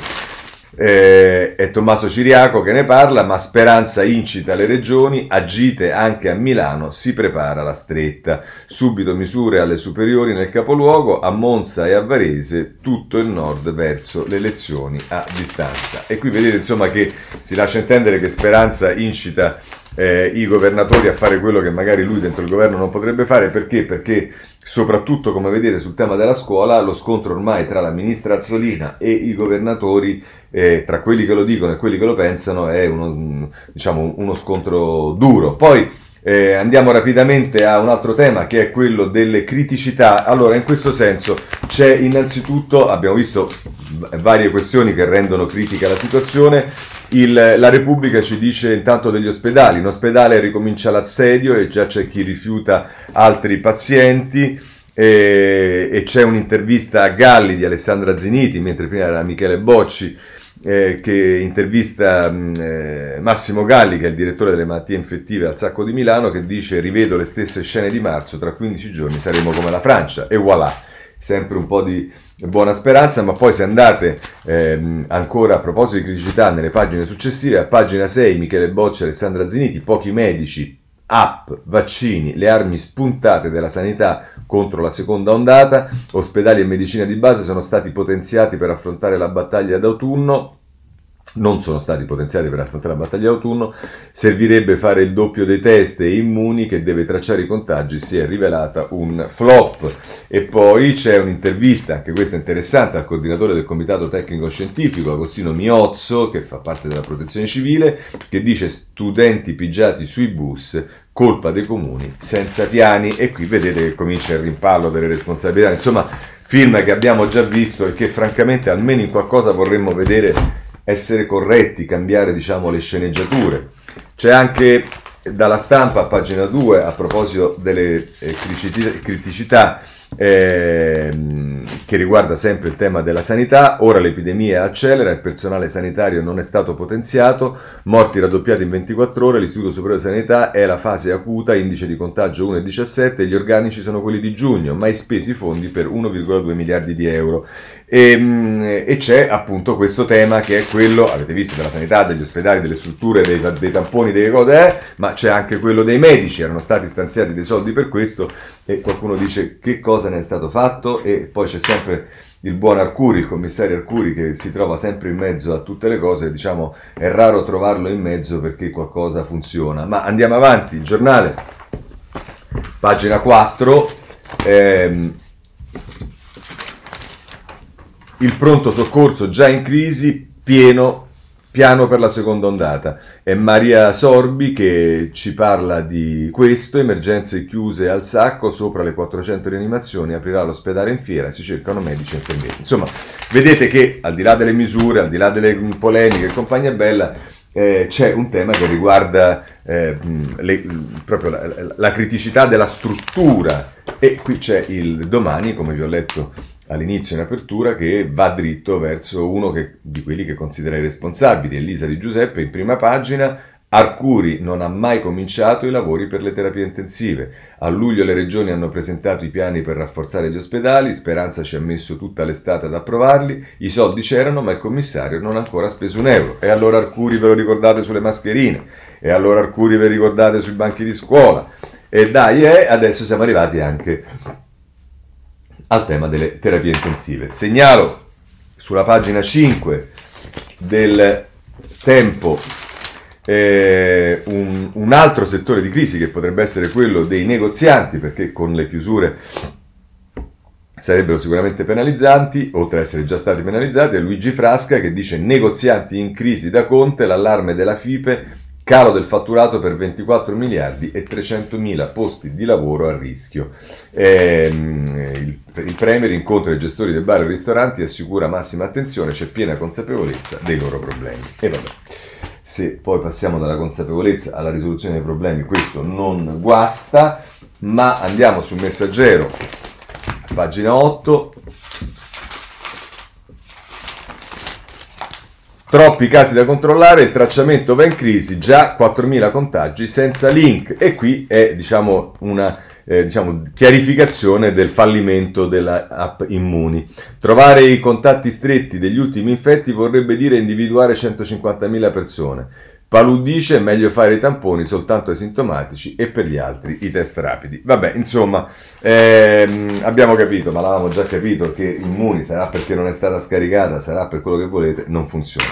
A: eh, è Tommaso Ciriaco che ne parla, ma Speranza incita le regioni, agite anche a Milano, si prepara la stretta. Subito misure alle superiori nel capoluogo, a Monza e a Varese, tutto il nord verso le elezioni a distanza. E qui vedete insomma che si lascia intendere che Speranza incita eh, i governatori a fare quello che magari lui dentro il governo non potrebbe fare. Perché? Perché soprattutto, come vedete, sul tema della scuola, lo scontro ormai tra la ministra Azzolina e i governatori, eh, tra quelli che lo dicono e quelli che lo pensano, è uno, diciamo, uno scontro duro. Poi eh, andiamo rapidamente a un altro tema che è quello delle criticità. Allora, in questo senso c'è innanzitutto, abbiamo visto varie questioni che rendono critica la situazione. Il, la Repubblica ci dice intanto degli ospedali. In ospedale ricomincia l'assedio e già c'è chi rifiuta altri pazienti. E, e c'è un'intervista a Galli di Alessandra Ziniti, mentre prima era Michele Bocci eh, che intervista mm, eh, Massimo Galli, che è il direttore delle malattie infettive al Sacco di Milano, che dice rivedo le stesse scene di marzo, tra 15 giorni saremo come la Francia e voilà, sempre un po' di buona speranza, ma poi se andate ehm, ancora a proposito di criticità nelle pagine successive, a pagina 6 Michele Bocci e Alessandra Ziniti, pochi medici app, vaccini, le armi spuntate della sanità contro la seconda ondata, ospedali e medicina di base sono stati potenziati per affrontare la battaglia d'autunno, non sono stati potenziati per affrontare la battaglia d'autunno, servirebbe fare il doppio dei test e immuni che deve tracciare i contagi, si è rivelata un flop. E poi c'è un'intervista, anche questa interessante, al coordinatore del Comitato Tecnico Scientifico, Agostino Miozzo, che fa parte della protezione civile, che dice studenti pigiati sui bus, colpa dei comuni, senza piani, e qui vedete che comincia il rimpallo delle responsabilità. Insomma, film che abbiamo già visto e che francamente almeno in qualcosa vorremmo vedere essere corretti, cambiare diciamo, le sceneggiature. C'è anche dalla stampa a pagina 2 a proposito delle eh, criticità eh, che riguarda sempre il tema della sanità. Ora l'epidemia accelera, il personale sanitario non è stato potenziato, morti raddoppiati in 24 ore, l'Istituto Superiore di Sanità è la fase acuta, indice di contagio 1,17, gli organici sono quelli di giugno, mai spesi fondi per 1,2 miliardi di euro. E, mm, e, c'è appunto questo tema che è quello, avete visto, della sanità, degli ospedali, delle strutture, dei, dei tamponi, delle cose, eh, ma c'è anche quello dei medici, erano stati stanziati dei soldi per questo e qualcuno dice che cosa ne è stato fatto? E poi c'è sempre il buon Arcuri, il commissario Arcuri che si trova sempre in mezzo a tutte le cose, diciamo è raro trovarlo in mezzo perché qualcosa funziona. Ma andiamo avanti, il giornale, pagina 4, ehm, il pronto soccorso già in crisi, pieno piano per la seconda ondata. È Maria Sorbi che ci parla di questo, emergenze chiuse al sacco, sopra le 400 rianimazioni, aprirà l'ospedale in fiera, si cercano medici e infermieri. Insomma, vedete che al di là delle misure, al di là delle polemiche e compagnia bella, eh, c'è un tema che riguarda eh, le, proprio la, la criticità della struttura e qui c'è il domani, come vi ho letto all'inizio in apertura che va dritto verso uno che, di quelli che considera i responsabili, Elisa Di Giuseppe, in prima pagina. Arcuri non ha mai cominciato i lavori per le terapie intensive. A luglio le regioni hanno presentato i piani per rafforzare gli ospedali, Speranza ci ha messo tutta l'estate ad approvarli, i soldi c'erano ma il commissario non ha ancora speso un euro. E allora Arcuri ve lo ricordate sulle mascherine, e allora Arcuri ve lo ricordate sui banchi di scuola. E dai, eh, adesso siamo arrivati anche al tema delle terapie intensive. Segnalo sulla pagina 5 del Tempo eh, un, un, altro settore di crisi che potrebbe essere quello dei negozianti, perché con le chiusure sarebbero sicuramente penalizzanti, oltre ad essere già stati penalizzati, è Luigi Frasca che dice negozianti in crisi da Conte, l'allarme della FIPE Calo del fatturato per 24 miliardi e 300 mila posti di lavoro a rischio. Ehm, il, il Premier incontra i gestori dei bar e ristoranti e assicura massima attenzione, c'è piena consapevolezza dei loro problemi. E vabbè, se poi passiamo dalla consapevolezza alla risoluzione dei problemi, questo non guasta, ma andiamo sul messaggero, pagina 8 Troppi casi da controllare, il tracciamento va in crisi, già 4.000 contagi senza link. E qui è diciamo, una eh, diciamo, chiarificazione del fallimento della app Immuni. Trovare i contatti stretti degli ultimi infetti vorrebbe dire individuare 150.000 persone. Palù dice meglio fare i tamponi soltanto ai sintomatici e per gli altri i test rapidi. Vabbè, insomma, ehm, abbiamo capito, ma l'avevamo già capito che Immuni sarà perché non è stata scaricata, sarà per quello che volete, non funziona.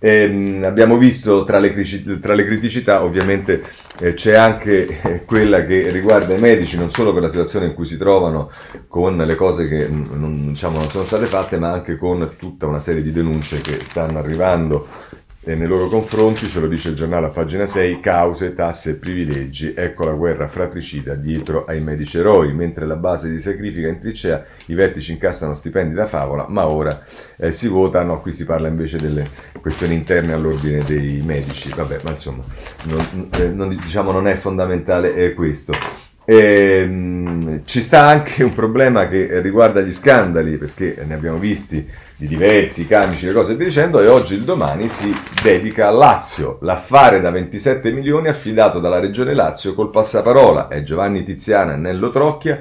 A: Ehm, abbiamo visto tra le, tra le criticità, ovviamente eh, c'è anche eh, quella che riguarda i medici, non solo per la situazione in cui si trovano con le cose che non, diciamo, non sono state fatte, ma anche con tutta una serie di denunce che stanno arrivando e nei loro confronti, ce lo dice il giornale a pagina 6, cause, tasse e privilegi, ecco la guerra fratricida dietro ai medici eroi, mentre la base di sacrifica in trincea, i vertici incassano stipendi da favola, ma ora eh, si vota, no, qui si parla invece delle questioni interne all'ordine dei medici, vabbè, ma insomma, non, eh, non, diciamo non è fondamentale eh, questo. Ehm, ci sta anche un problema che riguarda gli scandali, perché ne abbiamo visti di diversi, camici, le cose via dicendo, e oggi il domani si dedica a Lazio. L'affare da 27 milioni affidato dalla Regione Lazio col passaparola è Giovanni Tiziana e Nello Trocchia.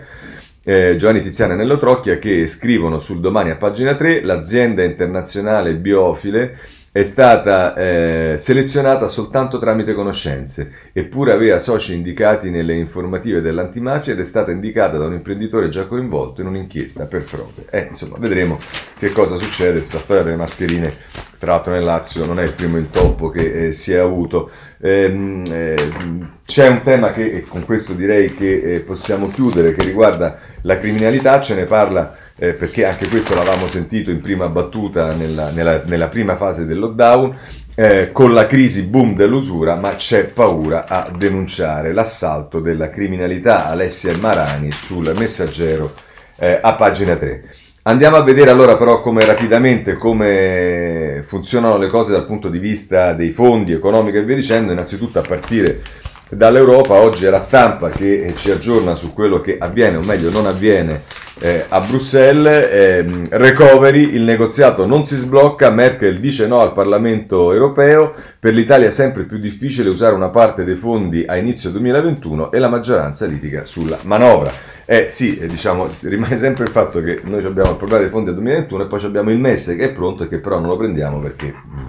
A: Eh, Giovanni Tiziana e Nello Trocchia che scrivono sul domani a pagina 3 l'azienda internazionale biofile è stata eh, selezionata soltanto tramite conoscenze, eppure aveva soci indicati nelle informative dell'antimafia ed è stata indicata da un imprenditore già coinvolto in un'inchiesta per frode. Eh, insomma, vedremo che cosa succede. Questa storia delle mascherine, tra l'altro nel Lazio, non è il primo intoppo che eh, si è avuto. Ehm, eh, c'è un tema che, e con questo direi che eh, possiamo chiudere, che riguarda la criminalità, ce ne parla eh, perché anche questo l'avevamo sentito in prima battuta nella, nella, nella prima fase del lockdown, eh, con la crisi boom dell'usura, ma c'è paura a denunciare l'assalto della criminalità Alessia Marani sul messaggero eh, a pagina 3. Andiamo a vedere allora però come rapidamente come funzionano le cose dal punto di vista dei fondi economici e via dicendo, innanzitutto a partire dall'Europa, oggi è la stampa che ci aggiorna su quello che avviene o meglio non avviene eh, a Bruxelles, eh, recovery, il negoziato non si sblocca, Merkel dice no al Parlamento europeo, per l'Italia è sempre più difficile usare una parte dei fondi a inizio 2021 e la maggioranza litiga sulla manovra. Eh sì, eh, diciamo, rimane sempre il fatto che noi abbiamo il problema dei fondi del 2021 e poi abbiamo il MES che è pronto e che però non lo prendiamo perché, mm,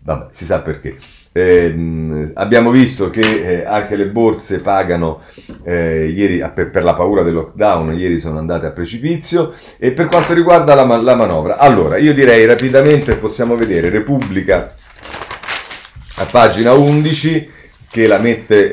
A: vabbè, si sa perché. Eh, abbiamo visto che eh, anche le borse pagano eh, ieri per, per, la paura del lockdown, ieri sono andate a precipizio. E per quanto riguarda la, la manovra, allora io direi rapidamente possiamo vedere Repubblica a pagina 11 che la, mette,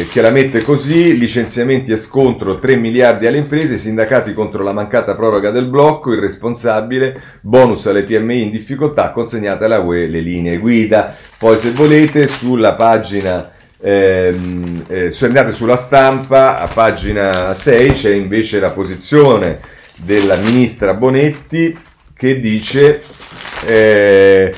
A: eh, che la mette così, licenziamenti e scontro 3 miliardi alle imprese, sindacati contro la mancata proroga del blocco, il responsabile, bonus alle PMI in difficoltà, consegnate alla UE le linee guida. Poi se volete sulla pagina, ehm, eh, se andate sulla stampa, a pagina 6 c'è invece la posizione della ministra Bonetti che dice... Eh,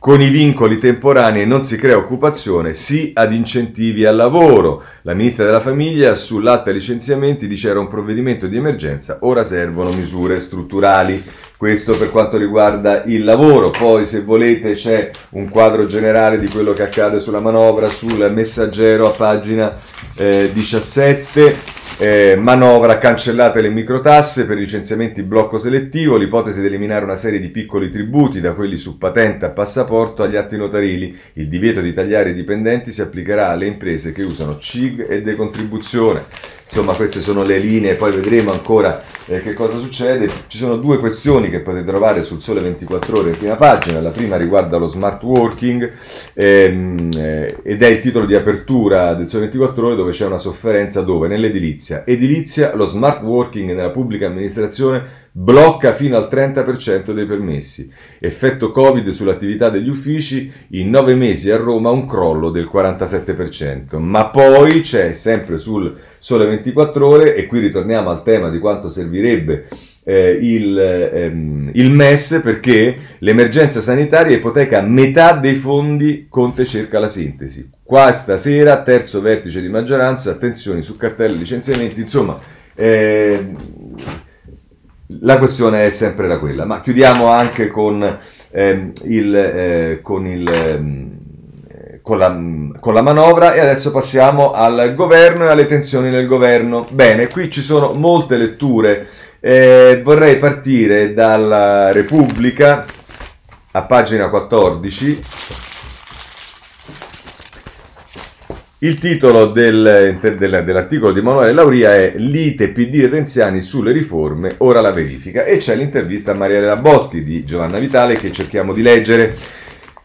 A: con i vincoli temporanei non si crea occupazione, sì ad incentivi al lavoro. La ministra della Famiglia sull'atta licenziamenti dice era un provvedimento di emergenza, ora servono misure strutturali. Questo per quanto riguarda il lavoro. Poi se volete c'è un quadro generale di quello che accade sulla manovra sul messaggero a pagina eh, 17. Eh, manovra cancellate le microtasse per licenziamenti blocco selettivo, l'ipotesi di eliminare una serie di piccoli tributi da quelli su patente a passaporto agli atti notarili. Il divieto di tagliare i dipendenti si applicherà alle imprese che usano CIG e decontribuzione. Insomma, queste sono le linee, poi vedremo ancora eh, che cosa succede. Ci sono due questioni che potete trovare sul Sole 24 Ore in prima pagina. La prima riguarda lo smart working ehm, eh, ed è il titolo di apertura del Sole 24 Ore dove c'è una sofferenza dove nell'edilizia. Edilizia, lo smart working nella pubblica amministrazione blocca fino al 30% dei permessi. Effetto Covid sull'attività degli uffici, in nove mesi a Roma un crollo del 47%. Ma poi c'è sempre sul Sole 24 Ore, e qui ritorniamo al tema di quanto servirebbe eh, il, ehm, il, MES perché l'emergenza sanitaria ipoteca metà dei fondi, Conte cerca la sintesi. Qua stasera, terzo vertice di maggioranza, attenzioni su cartelle licenziamenti, insomma... Eh, la questione è sempre la quella, ma chiudiamo anche con, ehm, il, eh, con, il, ehm, con, la, con, la, manovra e adesso passiamo al governo e alle tensioni del governo. Bene, qui ci sono molte letture. Eh, vorrei partire dalla Repubblica a pagina 14 Il titolo del, del, dell'articolo di Emanuele Lauria è Lite PD Renziani sulle riforme, ora la verifica. E c'è l'intervista a Mariella Boschi di Giovanna Vitale che cerchiamo di leggere.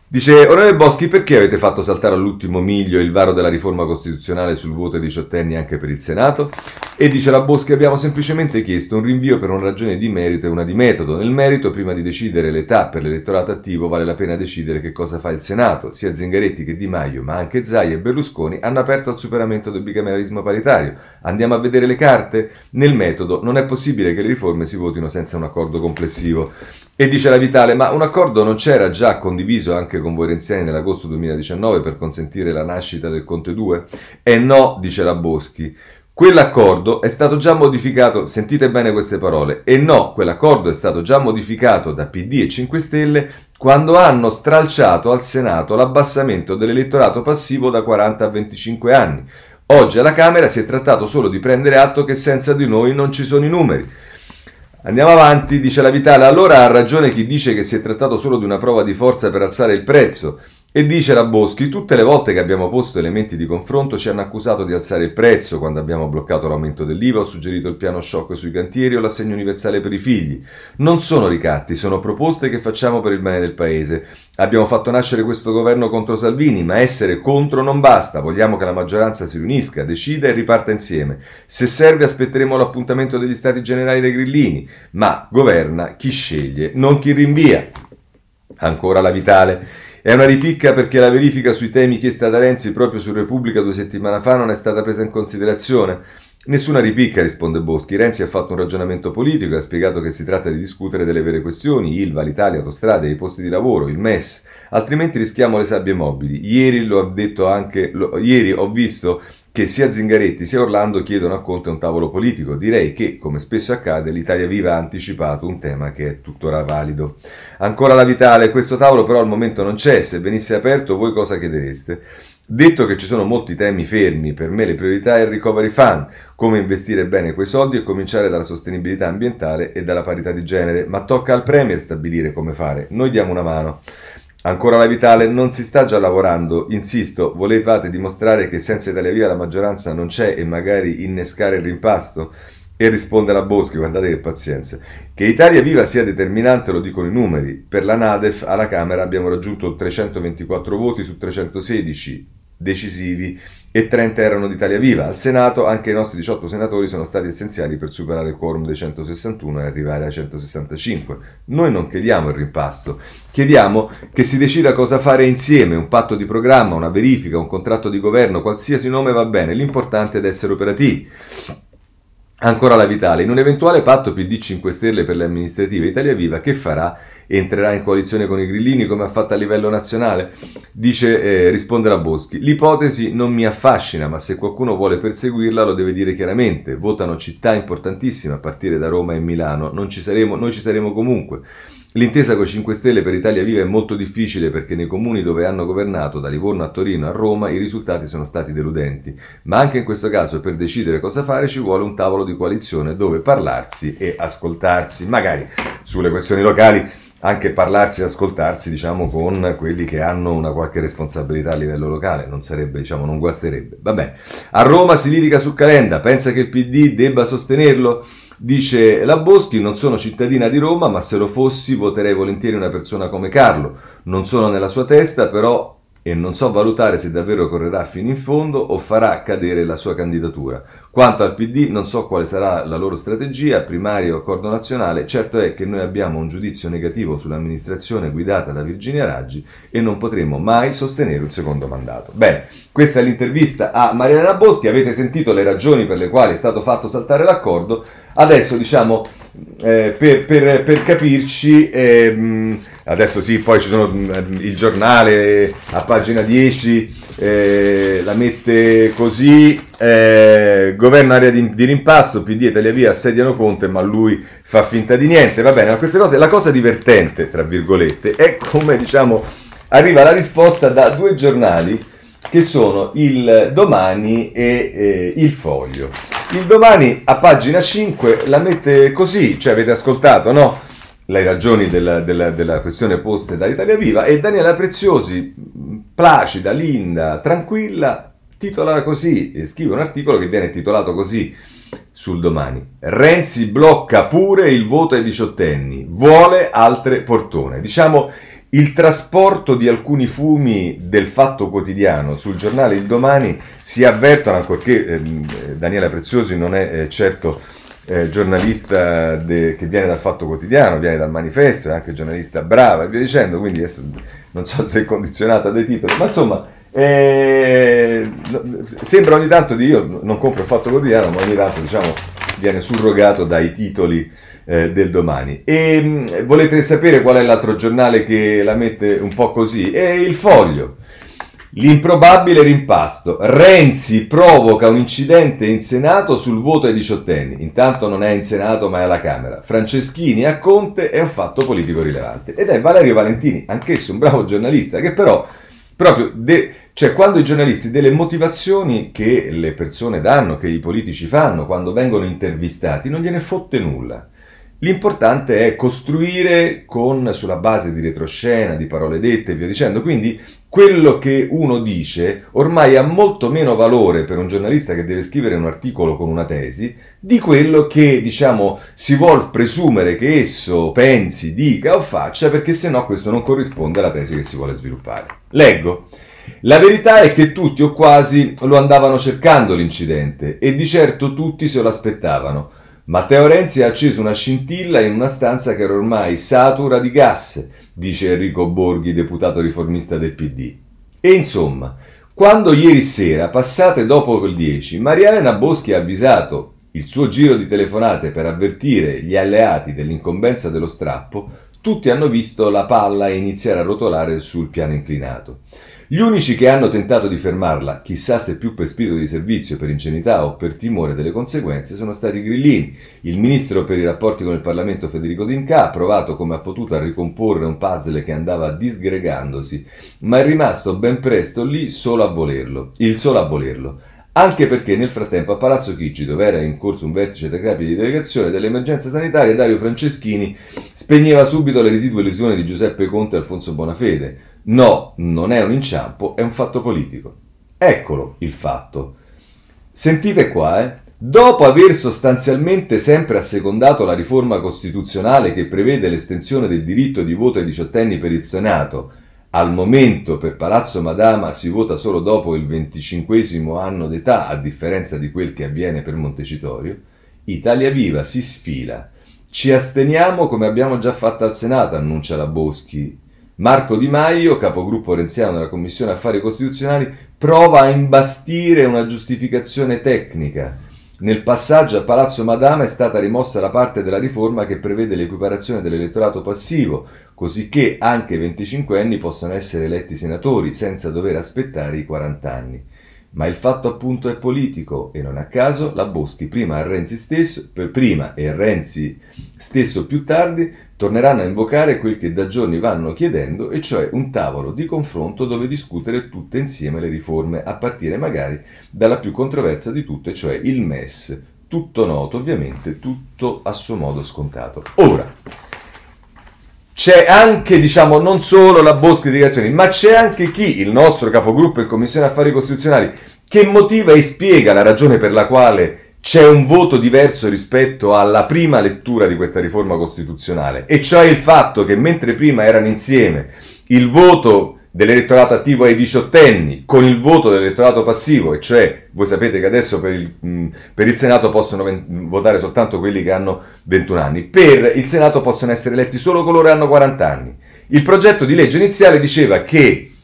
A: Dice, onorevole Boschi, perché avete fatto saltare all'ultimo miglio il varo della riforma costituzionale sul voto ai diciottenni anche per il Senato? E dice la Boschi, abbiamo semplicemente chiesto un rinvio per una ragione di merito e una di metodo. Nel merito, prima di decidere l'età per l'elettorato attivo, vale la pena decidere che cosa fa il Senato. Sia Zingaretti che Di Maio, ma anche Zai e Berlusconi hanno aperto al superamento del bicameralismo paritario. Andiamo a vedere le carte? Nel metodo, non è possibile che le riforme si votino senza un accordo complessivo. E dice la Vitale, ma un accordo non c'era già condiviso anche con voi renziani nell'agosto 2019 per consentire la nascita del Conte 2? E no, dice la Boschi. Quell'accordo è stato già modificato, sentite bene queste parole, e no, quell'accordo è stato già modificato da PD e 5 Stelle quando hanno stralciato al Senato l'abbassamento dell'elettorato passivo da 40 a 25 anni. Oggi alla Camera si è trattato solo di prendere atto che senza di noi non ci sono i numeri. Andiamo avanti, dice la Vitale. Allora ha ragione chi dice che si è trattato solo di una prova di forza per alzare il prezzo. E dice la Boschi, tutte le volte che abbiamo posto elementi di confronto ci hanno accusato di alzare il prezzo quando abbiamo bloccato l'aumento dell'IVA, ho suggerito il piano shock sui cantieri o l'assegno universale per i figli. Non sono ricatti, sono proposte che facciamo per il bene del Paese. Abbiamo fatto nascere questo governo contro Salvini, ma essere contro non basta, vogliamo che la maggioranza si riunisca, decida e riparta insieme. Se serve aspetteremo l'appuntamento degli stati generali dei grillini, ma governa chi sceglie, non chi rinvia. Ancora la Vitale. È una ripicca perché la verifica sui temi chiesta da Renzi proprio su Repubblica due settimane fa non è stata presa in considerazione. Nessuna ripicca, risponde Boschi. Renzi ha fatto un ragionamento politico e ha spiegato che si tratta di discutere delle vere questioni, Ilva, l'Italia, autostrade, i posti di lavoro, il MES, altrimenti rischiamo le sabbie mobili. Ieri, lo ha detto anche, lo, ieri ho visto che sia Zingaretti sia Orlando chiedono a Conte un tavolo politico. Direi che, come spesso accade, l'Italia Viva ha anticipato un tema che è tuttora valido. Ancora la Vitale, questo tavolo però al momento non c'è, se venisse aperto voi cosa chiedereste? Detto che ci sono molti temi fermi, per me le priorità è il recovery fund, come investire bene quei soldi e cominciare dalla sostenibilità ambientale e dalla parità di genere, ma tocca al Premier stabilire come fare. Noi diamo una mano. Ancora la Vitale, non si sta già lavorando, insisto, volevate dimostrare che senza Italia Via la maggioranza non c'è e magari innescare il rimpasto? E risponde la Boschi, guardate che pazienza. Che Italia Viva sia determinante lo dicono i numeri. Per la Nadef alla Camera abbiamo raggiunto 324 voti su 316 decisivi e 30 erano di Italia Viva. Al Senato anche i nostri 18 senatori sono stati essenziali per superare il quorum dei 161 e arrivare ai 165. Noi non chiediamo il rimpasto, chiediamo che si decida cosa fare insieme, un patto di programma, una verifica, un contratto di governo, qualsiasi nome va bene, l'importante è essere operativi. Ancora la Vitale, in un eventuale patto PD 5 Stelle per le amministrative Italia Viva, che farà? Entrerà in coalizione con i grillini come ha fatto a livello nazionale? Dice, eh, la Boschi, l'ipotesi non mi affascina, ma se qualcuno vuole perseguirla lo deve dire chiaramente. Votano città importantissime a partire da Roma e Milano, ci saremo, noi ci saremo comunque. L'intesa con i 5 Stelle per Italia Viva è molto difficile perché nei comuni dove hanno governato, da Livorno a Torino a Roma, i risultati sono stati deludenti. Ma anche in questo caso per decidere cosa fare ci vuole un tavolo di coalizione dove parlarsi e ascoltarsi, magari sulle questioni locali anche parlarsi e ascoltarsi, diciamo, con quelli che hanno una qualche responsabilità a livello locale, non sarebbe, diciamo, non guasterebbe. Vabbè, a Roma si litiga su Calenda, pensa che il PD debba sostenerlo? Dice la Boschi, non sono cittadina di Roma, ma se lo fossi voterei volentieri una persona come Carlo. Non sono nella sua testa, però e non so valutare se davvero correrà fino in fondo o farà cadere la sua candidatura. Quanto al PD non so quale sarà la loro strategia, primaria o accordo nazionale, certo è che noi abbiamo un giudizio negativo sull'amministrazione guidata da Virginia Raggi e non potremo mai sostenere un secondo mandato. Bene, questa è l'intervista a Mariana Boschi, avete sentito le ragioni per le quali è stato fatto saltare l'accordo, adesso diciamo eh, per, per, per, capirci... Eh, adesso sì, poi ci sono mm, il giornale a pagina 10, eh, la mette così, eh, governo area di, di, rimpasto, PD e Via assediano Conte, ma lui fa finta di niente, va bene, ma queste cose, la cosa divertente, tra virgolette, è come diciamo, arriva la risposta da due giornali che sono il Domani e eh, il Foglio. Il Domani a pagina 5 la mette così, cioè avete ascoltato, no? Le ragioni della, della, della, questione poste da Italia Viva e Daniela Preziosi, placida, linda, tranquilla, titola così, scrive un articolo che viene titolato così sul domani. Renzi blocca pure il voto ai diciottenni, vuole altre portone. Diciamo il trasporto di alcuni fumi del fatto quotidiano sul giornale Il Domani si avvertono, ancorché eh, Daniela Preziosi non è eh, certo eh, giornalista de, che viene dal Fatto Quotidiano, viene dal Manifesto, è anche giornalista brava e via dicendo, quindi adesso non so se è condizionata dai titoli, ma insomma eh, sembra ogni tanto di io non compro il Fatto Quotidiano, ma ogni tanto diciamo viene surrogato dai titoli eh, del domani. E mh, volete sapere qual è l'altro giornale che la mette un po' così? È il Foglio. L'improbabile rimpasto. Renzi provoca un incidente in Senato sul voto ai diciottenni. Intanto non è in Senato ma è alla Camera. Franceschini a Conte è un fatto politico rilevante. Ed è Valerio Valentini, anch'esso un bravo giornalista, che però proprio... De- cioè, quando i giornalisti delle motivazioni che le persone danno, che i politici fanno quando vengono intervistati, non gliene fotte nulla. L'importante è costruire con, sulla base di retroscena, di parole dette e via dicendo. Quindi quello che uno dice ormai ha molto meno valore per un giornalista che deve scrivere un articolo con una tesi di quello che, diciamo, si vuol presumere che esso pensi, dica o faccia, perché se no questo non corrisponde alla tesi che si vuole sviluppare. Leggo. La verità è che tutti o quasi lo andavano cercando l'incidente e di certo tutti se lo aspettavano. Matteo Renzi ha acceso una scintilla in una stanza che era ormai satura di gas, dice Enrico Borghi, deputato riformista del PD. E insomma, quando ieri sera, passate dopo il 10, Maria Elena Boschi ha avvisato il suo giro di telefonate per avvertire gli alleati dell'incombenza dello strappo, tutti hanno visto la palla iniziare a rotolare sul piano inclinato. Gli unici che hanno tentato di fermarla, chissà se più per spirito di servizio, per ingenuità o per timore delle conseguenze, sono stati Grillini. Il ministro per i rapporti con il Parlamento Federico D'Inca ha provato come ha potuto a ricomporre un puzzle che andava disgregandosi, ma è rimasto ben presto lì solo a volerlo, il solo a volerlo anche perché nel frattempo a Palazzo Chigi, dove era in corso un vertice tra capi di delegazione dell'emergenza sanitaria, Dario Franceschini spegneva subito le residue lesioni di Giuseppe Conte e Alfonso Bonafede. No, non è un inciampo, è un fatto politico. Eccolo il fatto. Sentite qua, eh. Dopo aver sostanzialmente sempre assecondato la riforma costituzionale che prevede l'estensione del diritto di voto ai diciottenni per il Senato, al momento per Palazzo Madama si vota solo dopo il venticinquesimo anno d'età, a differenza di quel che avviene per Montecitorio. Italia Viva si sfila. Ci asteniamo come abbiamo già fatto al Senato, annuncia la Boschi. Marco Di Maio, capogruppo renziano della Commissione Affari Costituzionali, prova a imbastire una giustificazione tecnica. Nel passaggio a Palazzo Madama è stata rimossa la parte della riforma che prevede l'equiparazione dell'elettorato passivo, così che anche i 25 anni possano essere eletti senatori senza dover aspettare i 40 anni. Ma il fatto appunto è politico e non a caso la Boschi prima a Renzi stesso, prima e Renzi stesso più tardi torneranno a invocare quel che da giorni vanno chiedendo, e cioè un tavolo di confronto dove discutere tutte insieme le riforme, a partire magari dalla più controversa di tutte, cioè il MES, tutto noto ovviamente, tutto a suo modo scontato. Ora, c'è anche, diciamo, non solo la Boschi di dichiarazioni, ma c'è anche chi, il nostro capogruppo in Commissione Affari Costituzionali, che motiva e spiega la ragione per la quale c'è un voto diverso rispetto alla prima lettura di questa riforma costituzionale, e cioè il fatto che mentre prima erano insieme il voto dell'elettorato attivo ai diciottenni con il voto dell'elettorato passivo, e cioè voi sapete che adesso per il, per il Senato possono votare soltanto quelli che hanno 21 anni, per il Senato possono essere eletti solo coloro che hanno 40 anni. Il progetto di legge iniziale diceva che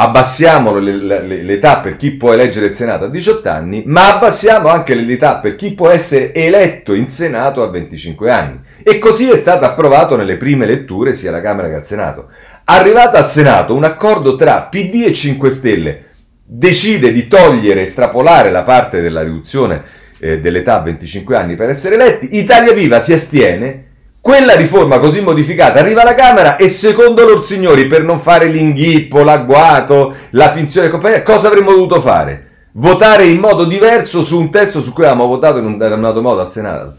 A: abbassiamo l'età per chi può eleggere il Senato a 18 anni, ma abbassiamo anche l'età per chi può essere eletto in Senato a 25 anni. E così è stato approvato nelle prime letture sia alla Camera che al Senato. Arrivato al Senato, un accordo tra PD e 5 Stelle decide di togliere, estrapolare la parte della riduzione eh, dell'età a 25 anni per essere eletti. Italia Viva si astiene. Quella riforma così modificata arriva alla Camera e secondo loro signori, per non fare l'inghippo, l'agguato, la finzione e compagnia, cosa avremmo dovuto fare? Votare in modo diverso su un testo su cui avevamo votato in un determinato modo al Senato.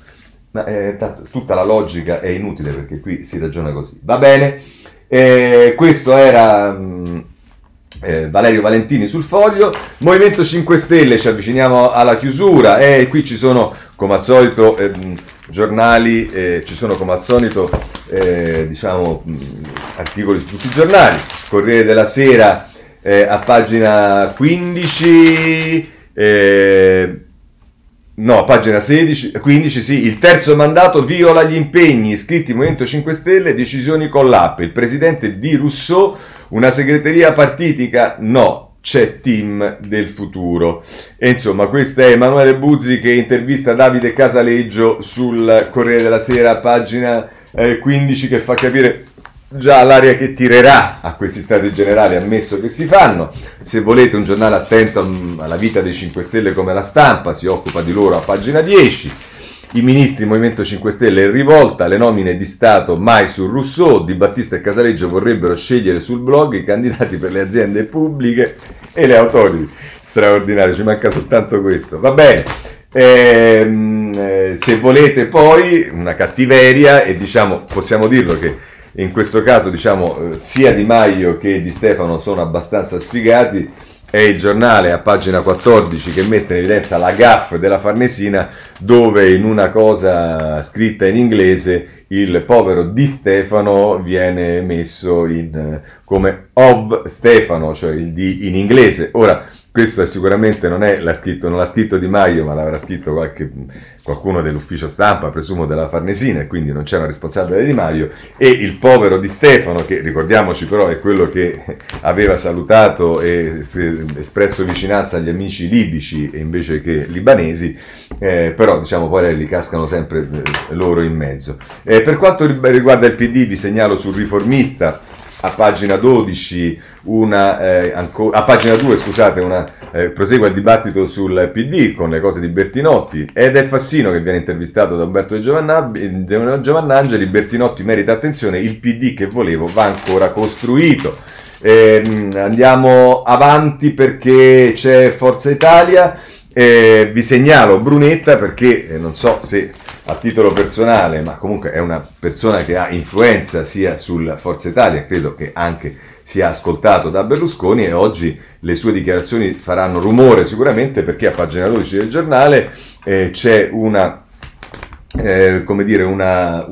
A: Ma eh, tutta la logica è inutile perché qui si ragiona così. Va bene? Eh, questo era mh, mm, eh, Valerio Valentini sul foglio. Movimento 5 Stelle, ci avviciniamo alla chiusura e qui ci sono come al solito eh, giornali, eh, ci sono come al solito eh, diciamo, mh, articoli su tutti i giornali. Corriere della Sera eh, a pagina 15. Eh, No, pagina 16, 15, sì, il terzo mandato viola gli impegni iscritti Movimento 5 Stelle, decisioni con l'app. Il presidente di Rousseau, una segreteria partitica? No, c'è team del futuro. E insomma, questo è Emanuele Buzzi che intervista Davide Casaleggio sul Corriere della Sera, pagina eh, 15, che fa capire già l'aria che tirerà a questi stati generali, ammesso che si fanno. Se volete un giornale attento alla vita dei 5 Stelle come la stampa, si occupa di loro a pagina 10. I ministri Movimento 5 Stelle in rivolta, le nomine di Stato mai su Rousseau, Di Battista e Casaleggio vorrebbero scegliere sul blog i candidati per le aziende pubbliche e le autority. Straordinario, ci manca soltanto questo. Va bene. Ehm, eh, se volete poi una cattiveria, e diciamo, possiamo dirlo che in questo caso diciamo eh, sia Di Maio che Di Stefano sono abbastanza sfigati, è il giornale a pagina 14 che mette in evidenza la gaff della Farnesina dove in una cosa scritta in inglese il povero Di Stefano viene messo in, eh, come of Stefano, cioè il D in inglese. Ora, questo sicuramente non, scritto, non l'ha scritto Di Maio, ma l'avrà scritto qualche, qualcuno dell'ufficio stampa, presumo della Farnesina, e quindi non c'è una responsabile Di Maio. E il povero Di Stefano, che ricordiamoci però è quello che aveva salutato e espresso vicinanza agli amici libici invece che libanesi, eh, però diciamo poi li cascano sempre eh, loro in mezzo. Eh, per quanto riguarda il PD, vi segnalo sul riformista a pagina 12 una, eh, anco, a pagina 2 scusate, una, eh, prosegue il dibattito sul PD con le cose di Bertinotti. Ed è Fassino che viene intervistato da Umberto di Giovannangeli, Bertinotti merita attenzione, il PD che volevo va ancora costruito. Eh, andiamo avanti perché c'è Forza Italia, eh, vi segnalo Brunetta perché eh, non so se a titolo personale, ma comunque è una persona che ha influenza sia sul Forza Italia, credo che anche sia ascoltato da Berlusconi e oggi le sue dichiarazioni faranno rumore sicuramente perché a pagina 12 del giornale eh, c'è una, eh, come dire, una,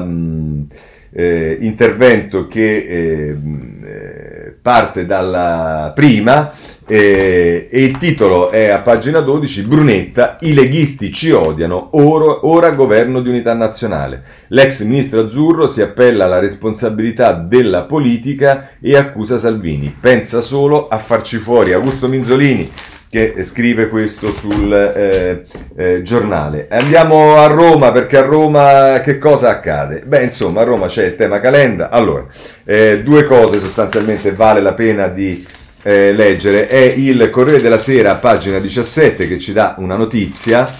A: mh, eh, intervento che eh, eh, parte dalla prima eh, e il titolo è a pagina 12, Brunetta, i leghisti ci odiano, ora, ora governo di unità nazionale. L'ex ministro Azzurro si appella alla responsabilità della politica e accusa Salvini. Pensa solo a farci fuori Augusto Minzolini che scrive questo sul eh, eh, giornale. Andiamo a Roma perché a Roma che cosa accade? Beh, insomma, a Roma c'è il tema Calenda. Allora, eh, due cose sostanzialmente vale la pena di eh, leggere è il Corriere della Sera, pagina 17, che ci dà una notizia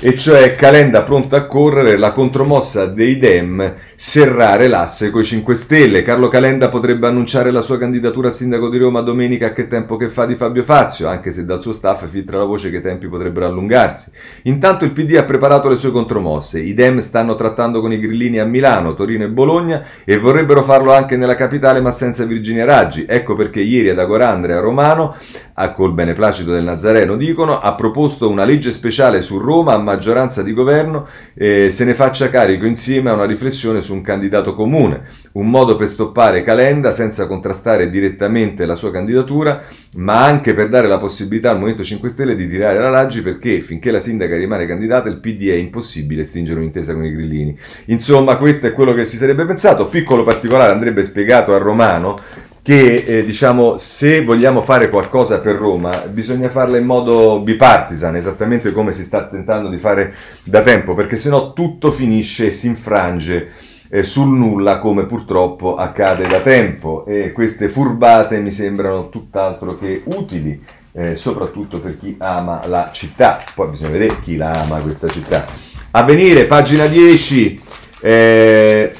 A: e cioè Calenda pronto a correre, la contromossa dei Dem, serrare l'asse coi 5 Stelle. Carlo Calenda potrebbe annunciare la sua candidatura a sindaco di Roma domenica a che tempo che fa di Fabio Fazio, anche se dal suo staff filtra la voce che i tempi potrebbero allungarsi. Intanto il PD ha preparato le sue contromosse. I Dem stanno trattando con i grillini a Milano, Torino e Bologna e vorrebbero farlo anche nella capitale ma senza Virginia Raggi. Ecco perché ieri ad Agorandre a Romano, a col beneplacito del Nazareno dicono, ha proposto una legge speciale su Roma maggioranza di governo eh, se ne faccia carico insieme a una riflessione su un candidato comune, un modo per stoppare Calenda senza contrastare direttamente la sua candidatura, ma anche per dare la possibilità al Movimento 5 Stelle di tirare la Raggi perché finché la sindaca rimane candidata il PD è impossibile stringere un'intesa con i grillini. Insomma, questo è quello che si sarebbe pensato. Piccolo particolare andrebbe spiegato a Romano che eh, diciamo se vogliamo fare qualcosa per Roma bisogna farla in modo bipartisan, esattamente come si sta tentando di fare da tempo, perché sennò tutto finisce e si infrange eh, sul nulla come purtroppo accade da tempo e queste furbate mi sembrano tutt'altro che utili. Eh, soprattutto per chi ama la città, poi bisogna vedere chi la ama questa città. A venire, pagina 10, eh,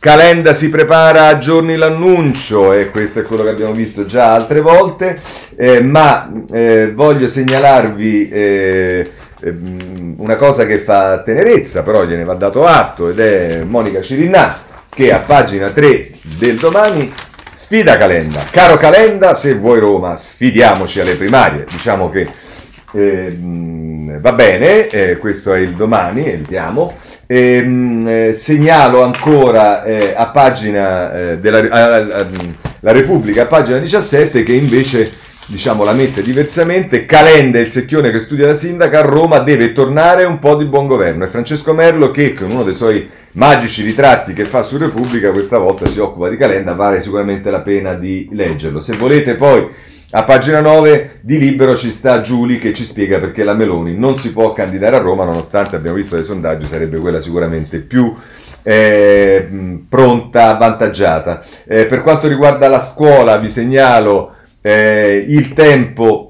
A: Calenda si prepara a giorni l'annuncio e questo è quello che abbiamo visto già altre volte, eh, ma eh, voglio segnalarvi eh, ehm, una cosa che fa tenerezza, però gliene va dato atto ed è Monica Cirinà che a pagina 3 del domani Sfida Calenda. Caro Calenda, se vuoi Roma, sfidiamoci alle primarie. Diciamo che eh, va bene, eh, questo è il domani, evitiamo. Eh, segnalo ancora eh, a pagina eh, della la Repubblica, a pagina 17, che invece diciamo, la mette diversamente. Calenda, il secchione che studia la sindaca, a Roma deve tornare un po' di buon governo. E Francesco Merlo, che con uno dei suoi magici ritratti che fa su Repubblica, questa volta si occupa di Calenda, vale sicuramente la pena di leggerlo. Se volete poi, a pagina 9 di Libero ci sta Giuli che ci spiega perché la Meloni non si può candidare a Roma, nonostante abbiamo visto dai sondaggi sarebbe quella sicuramente più eh, pronta, avvantaggiata. Eh, per quanto riguarda la scuola, vi segnalo eh, il tempo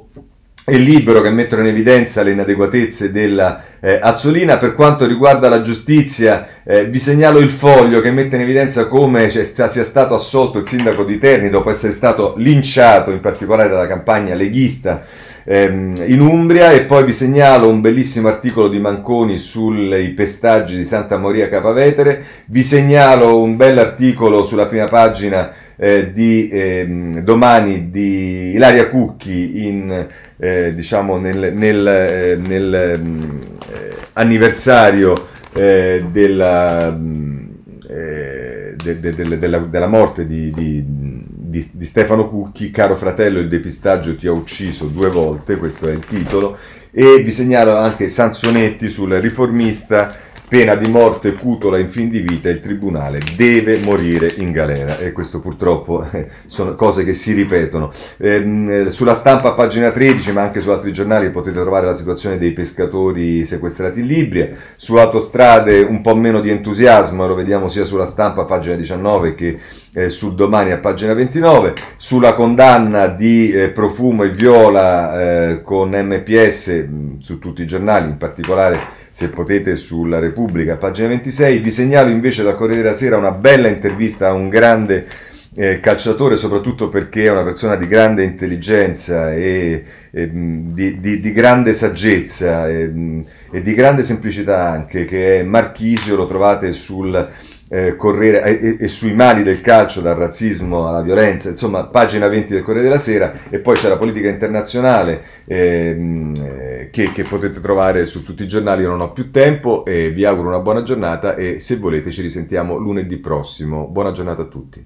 A: è libero che mettono in evidenza le inadeguatezze della eh, Azzolina. Per quanto riguarda la giustizia, eh, vi segnalo il foglio che mette in evidenza come sia stato assolto il sindaco di Terni dopo essere stato linciato, in particolare dalla campagna leghista ehm, in Umbria. E poi vi segnalo un bellissimo articolo di Manconi sui pestaggi di Santa Maria Capavetere. Vi segnalo un bell'articolo sulla prima pagina eh, di eh, domani di Ilaria Cucchi in, eh, diciamo nel, nel, eh, nel mm, eh, anniversario eh, della, mm, de, de, de, della, della, morte di, di, di, di, Stefano Cucchi, caro fratello il depistaggio ti ha ucciso due volte, questo è il titolo, e vi segnalo anche Sansonetti sul riformista pena di morte cutola in fin di vita, il tribunale deve morire in galera. E questo purtroppo eh, sono cose che si ripetono. Ehm, sulla stampa a pagina 13 ma anche su altri giornali potete trovare la situazione dei pescatori sequestrati in Libria, su autostrade un po' meno di entusiasmo, lo vediamo sia sulla stampa a pagina 19 che eh, sul domani a pagina 29, sulla condanna di eh, Profumo e Viola eh, con MPS mh, su tutti i giornali, in particolare se potete sulla Repubblica, pagina 26. Vi segnalo invece da Corriere della Sera una bella intervista a un grande eh, calciatore, soprattutto perché è una persona di grande intelligenza e, e di, di, di, grande saggezza e, e, di grande semplicità anche, che è Marchisio, lo trovate sul eh, Corriere e, e, sui mali del calcio, dal razzismo alla violenza, insomma, pagina 20 del Corriere della Sera, e poi c'è la politica internazionale ehm, eh, che, che, potete trovare su tutti i giornali. Io non ho più tempo e vi auguro una buona giornata e se volete ci risentiamo lunedì prossimo. Buona giornata a tutti.